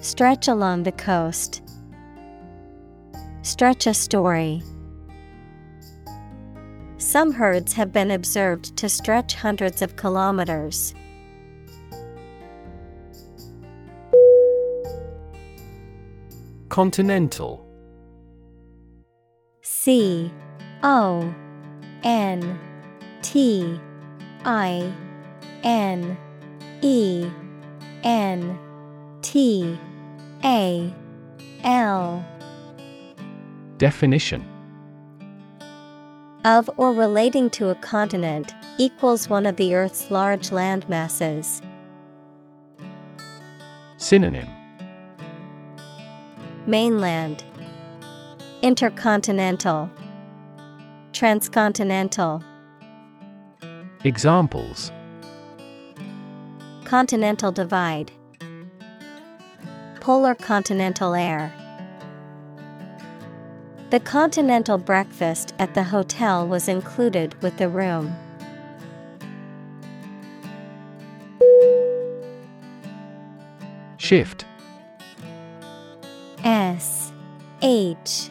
S1: Stretch along the coast. Stretch a story. Some herds have been observed to stretch hundreds of kilometers.
S2: Continental
S1: C O N T I N E N T A L
S2: Definition.
S1: Of or relating to a continent equals one of the Earth's large land masses.
S2: Synonym.
S1: Mainland Intercontinental Transcontinental.
S2: Examples.
S1: Continental Divide. Polar continental air. The continental breakfast at the hotel was included with the room.
S2: Shift.
S1: S H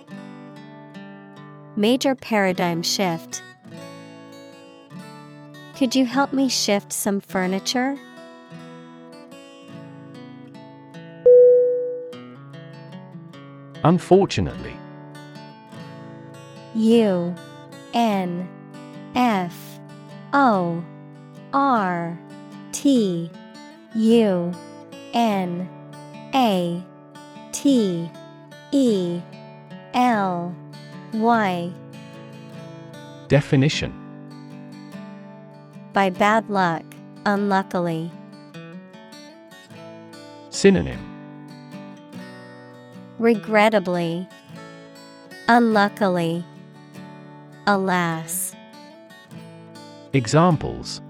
S1: Major paradigm shift. Could you help me shift some furniture?
S2: Unfortunately
S1: U N F O R T U N A T E L Y
S2: Definition.
S1: By bad luck, unluckily.
S2: Synonym.
S1: Regrettably, unluckily, alas.
S2: Examples.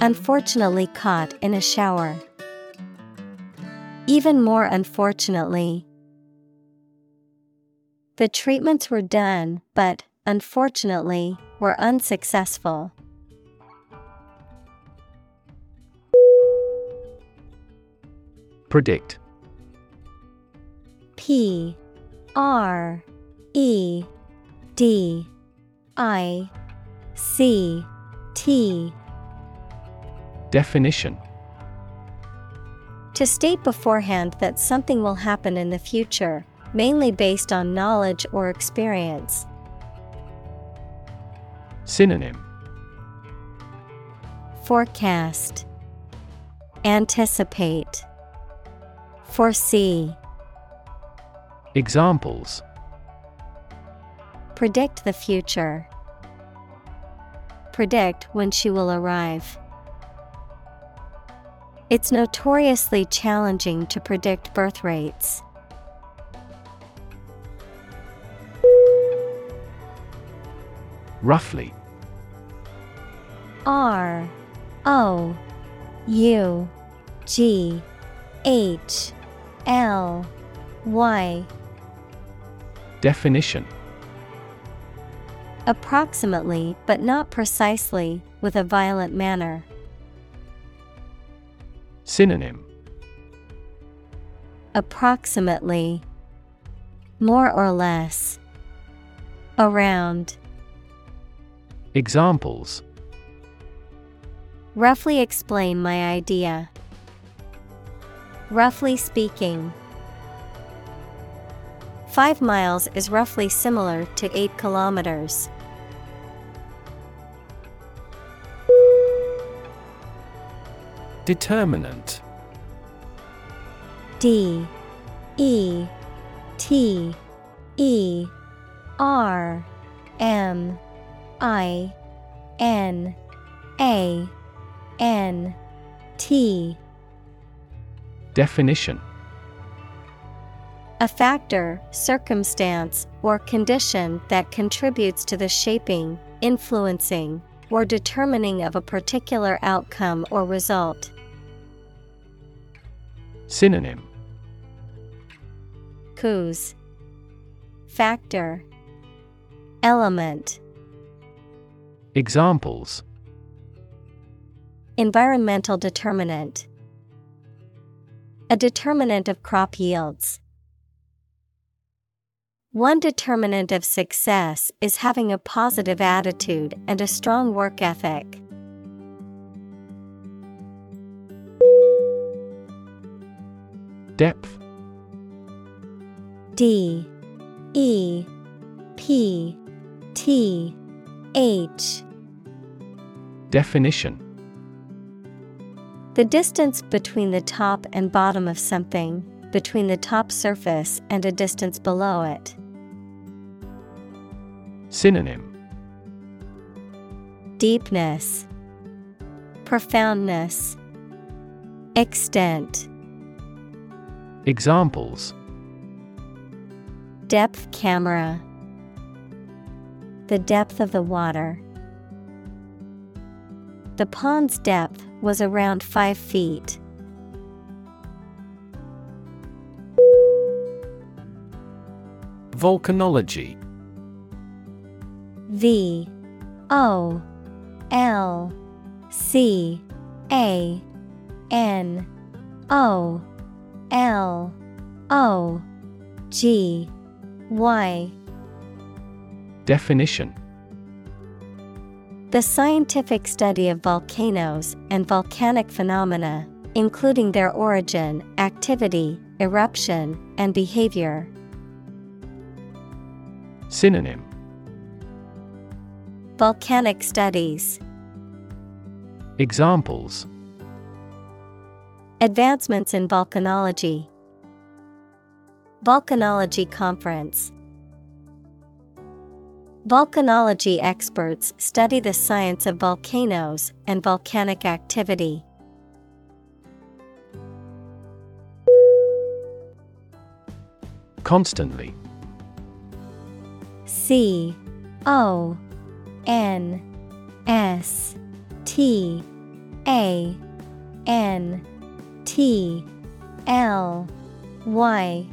S1: Unfortunately caught in a shower. Even more unfortunately, the treatments were done, but unfortunately, were unsuccessful.
S2: Predict.
S1: P R E D I C T.
S2: Definition.
S1: To state beforehand that something will happen in the future, mainly based on knowledge or experience.
S2: Synonym
S1: Forecast Anticipate Foresee
S2: Examples
S1: Predict the future. Predict when she will arrive. It's notoriously challenging to predict birth rates.
S2: Roughly
S1: R O U G H L Y
S2: Definition
S1: Approximately, but not precisely, with a violent manner.
S2: Synonym
S1: Approximately. More or less. Around.
S2: Examples
S1: Roughly explain my idea. Roughly speaking. Five miles is roughly similar to eight kilometers.
S2: Determinant
S1: D E T E R M I N A N T.
S2: Definition.
S1: A factor, circumstance, or condition that contributes to the shaping, influencing, or determining of a particular outcome or result.
S2: Synonym.
S1: Cause Factor. Element
S2: Examples.
S1: Environmental determinant. A determinant of crop yields. One determinant of success is having a positive attitude and a strong work ethic.
S2: Depth.
S1: D. E. P. T. H
S2: Definition
S1: The distance between the top and bottom of something, between the top surface and a distance below it.
S2: Synonym
S1: Deepness, Profoundness, Extent.
S2: Examples
S1: Depth camera. The depth of the water. The pond's depth was around 5 feet.
S2: Volcanology.
S1: V O L C A N O L O G Y.
S2: Definition
S1: The scientific study of volcanoes and volcanic phenomena, including their origin, activity, eruption, and behavior.
S2: Synonym
S1: Volcanic studies,
S2: Examples
S1: advancements in volcanology. Volcanology Conference Volcanology experts study the science of volcanoes and volcanic activity.
S2: Constantly.
S1: C O N S T A N T L Y.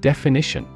S2: Definition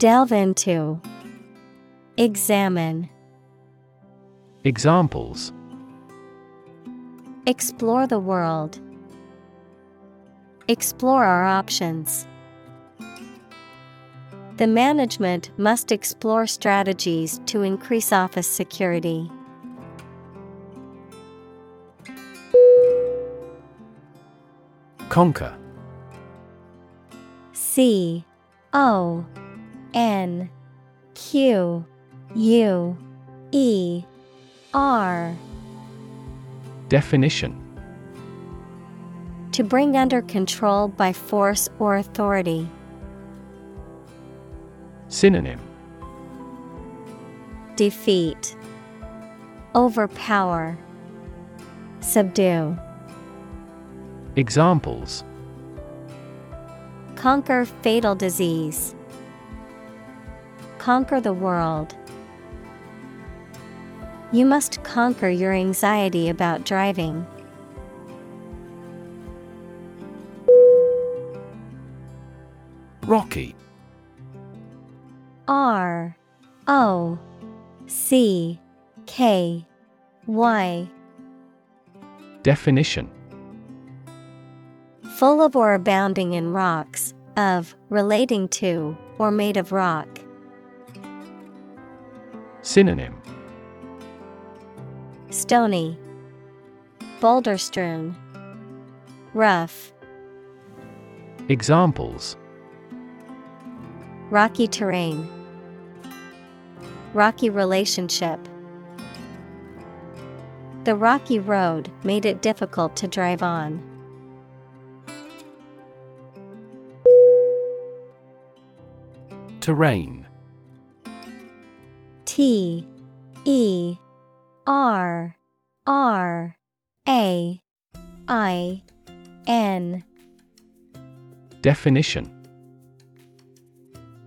S1: Delve into, Examine,
S2: Examples.
S1: Explore the world, Explore our options. The management must explore strategies to increase office security.
S2: Conquer.
S1: C O N Q U E R
S2: Definition
S1: To bring under control by force or authority.
S2: Synonym
S1: Defeat, Overpower, Subdue.
S2: Examples
S1: Conquer fatal disease. Conquer the world. You must conquer your anxiety about driving.
S2: Rocky.
S1: R O C K Y.
S2: Definition
S1: Full of or abounding in rocks, of, relating to, or made of rock.
S2: Synonym
S1: Stony, boulder strewn, rough.
S2: Examples
S1: Rocky terrain, rocky relationship. The rocky road made it difficult to drive on.
S2: Terrain
S1: T E R R A I N.
S2: Definition.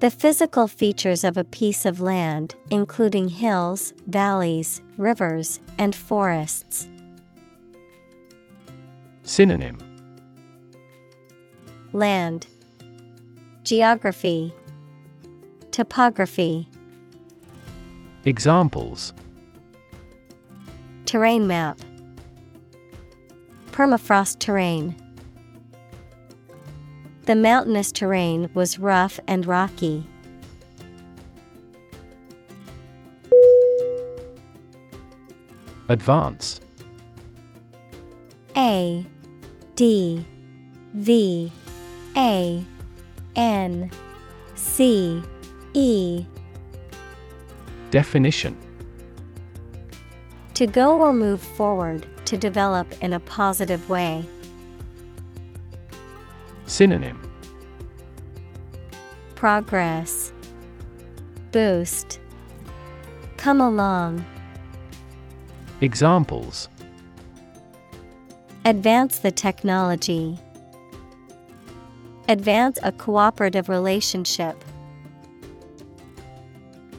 S1: The physical features of a piece of land, including hills, valleys, rivers, and forests.
S2: Synonym.
S1: Land. Geography. Topography
S2: Examples.
S1: Terrain map. Permafrost terrain. The mountainous terrain was rough and rocky.
S2: Advance.
S1: A D V A N C E
S2: Definition
S1: To go or move forward, to develop in a positive way.
S2: Synonym
S1: Progress Boost Come along.
S2: Examples
S1: Advance the technology. Advance a cooperative relationship.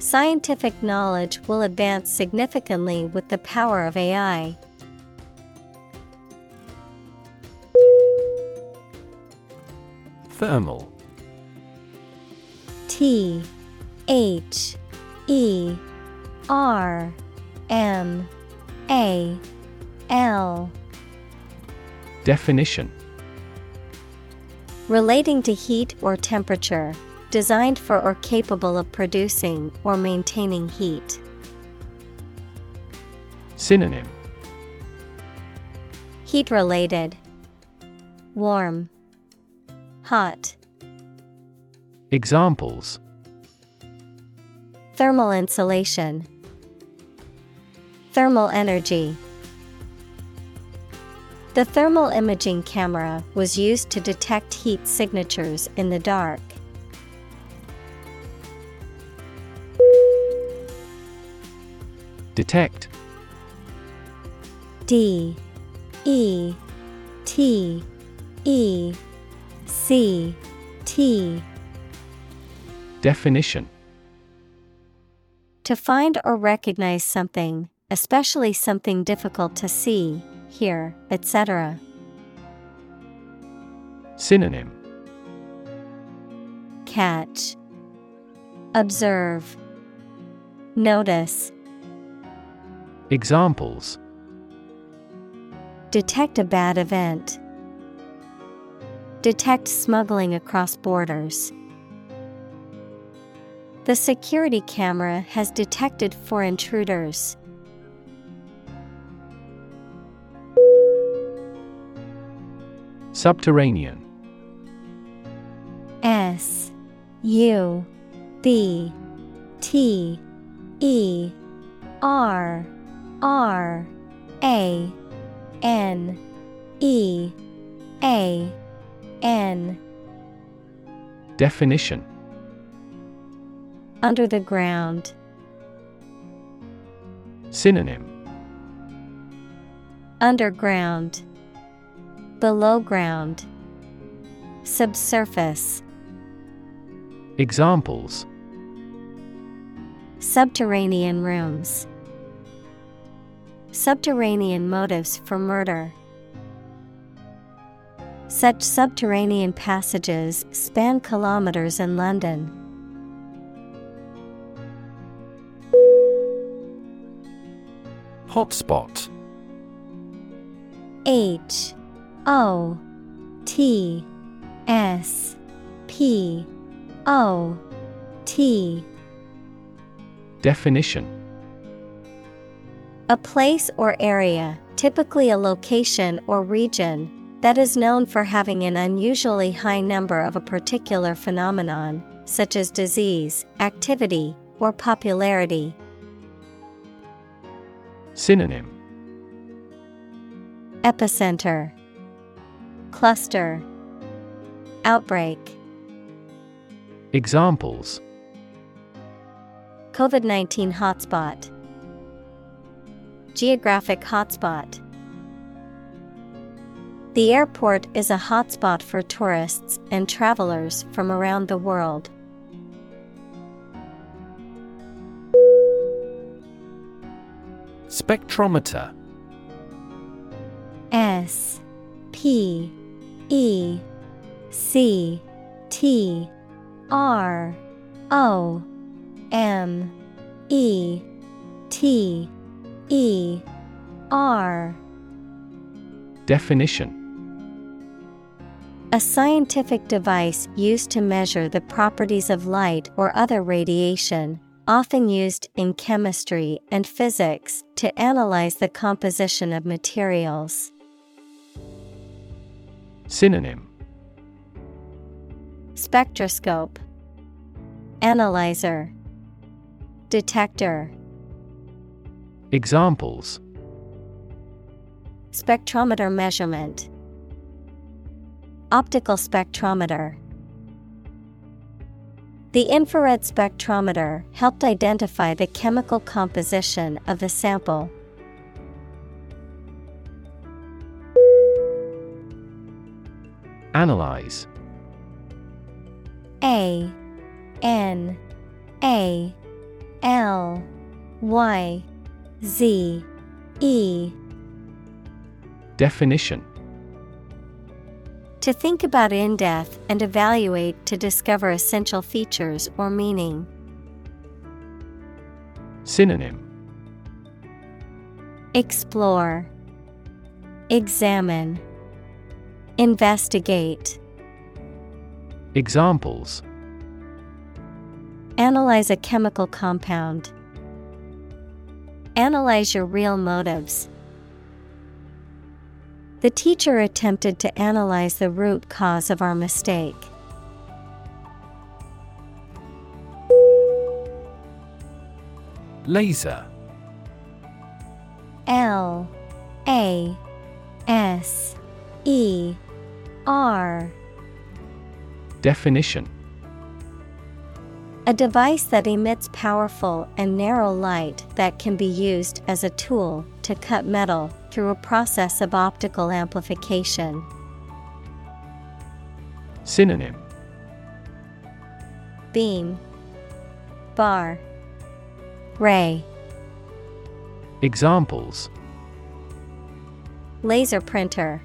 S1: Scientific knowledge will advance significantly with the power of AI.
S2: Thermal.
S1: T H E R M A L.
S2: Definition.
S1: Relating to heat or temperature, designed for or capable of producing or maintaining heat.
S2: Synonym
S1: Heat related. Warm. Hot.
S2: Examples
S1: Thermal insulation. Thermal energy. The thermal imaging camera was used to detect heat signatures in the dark.
S2: Detect.
S1: D E T E C T.
S2: Definition.
S1: To find or recognize something, especially something difficult to see, hear, etc.
S2: Synonym.
S1: Catch, Observe, Notice,
S2: Examples
S1: Detect a bad event. Detect smuggling across borders. The security camera has detected four intruders.
S2: Subterranean
S1: S U B T E R R A N E A N
S2: Definition
S1: Under the ground.
S2: Synonym
S1: Underground. Below ground. Subsurface.
S2: Examples
S1: Subterranean rooms. Subterranean motives for murder. Such subterranean passages span kilometers in London.
S2: Hotspot
S1: H O T S P O T
S2: Definition
S1: A place or area, typically a location or region, that is known for having an unusually high number of a particular phenomenon, such as disease, activity, or popularity.
S2: Synonym.
S1: Epicenter. Cluster. Outbreak.
S2: Examples.
S1: COVID 19 hotspot Geographic hotspot. The airport is a hotspot for tourists and travelers from around the world.
S2: Spectrometer.
S1: S P E C T R O M E T E R.
S2: Definition.
S1: A scientific device used to measure the properties of light or other radiation, often used in chemistry and physics to analyze the composition of materials.
S2: Synonym.
S1: Spectroscope. Analyzer. Detector
S2: Examples.
S1: Spectrometer measurement. Optical spectrometer. The infrared spectrometer helped identify the chemical composition of the sample.
S2: Analyze.
S1: A. N. A. L. Y Z E.
S2: Definition.
S1: To think about in depth and evaluate to discover essential features or meaning.
S2: Synonym.
S1: Explore. Examine. Investigate.
S2: Examples.
S1: Analyze a chemical compound. Analyze your real motives. The teacher attempted to analyze the root cause of our mistake.
S2: Laser
S1: L A S E R
S2: Definition
S1: A device that emits powerful and narrow light that can be used as a tool to cut metal through a process of optical amplification.
S2: Synonym.
S1: Beam. Bar. Ray.
S2: Examples.
S1: Laser printer.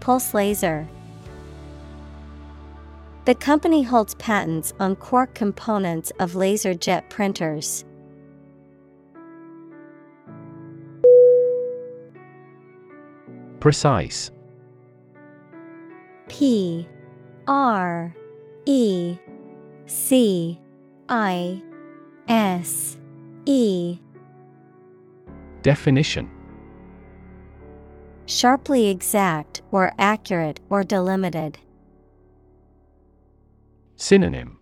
S1: Pulse laser The company holds patents on core components of laser jet printers.
S2: Precise
S1: P R E C I S E
S2: Definition
S1: Sharply exact or accurate or delimited.
S2: Synonym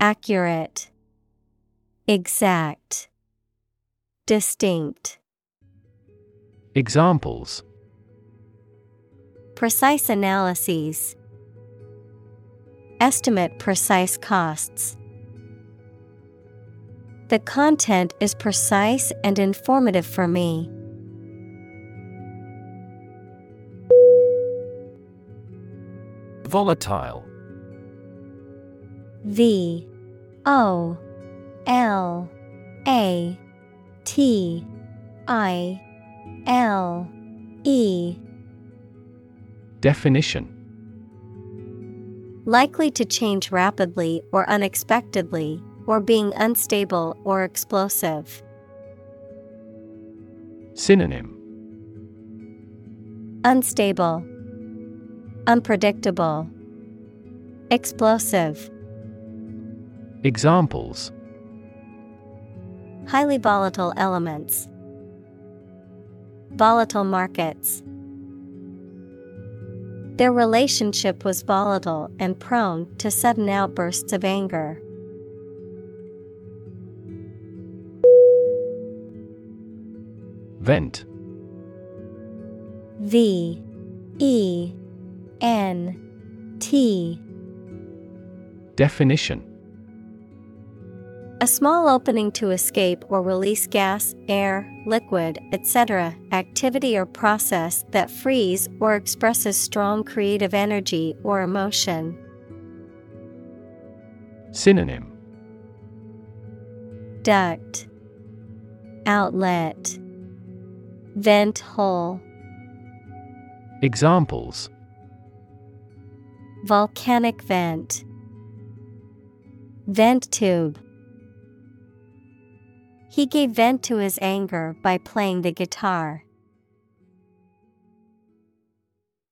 S1: Accurate, Exact, Distinct.
S2: Examples
S1: Precise analyses. Estimate precise costs. The content is precise and informative for me.
S2: Volatile
S1: V O L A T I L E.
S2: Definition.
S1: Likely to change rapidly or unexpectedly, or being unstable or explosive.
S2: Synonym.
S1: Unstable, Unpredictable, Explosive.
S2: Examples.
S1: Highly volatile elements, Volatile markets. Their relationship was volatile and prone to sudden outbursts of anger.
S2: Vent.
S1: V E N T.
S2: Definition
S1: A small opening to escape or release gas, air, liquid, etc., activity or process that frees or expresses strong creative energy or emotion.
S2: Synonym.
S1: Duct. Outlet. Vent hole.
S2: Examples.
S1: Volcanic vent. Vent tube He gave vent to his anger by playing the guitar.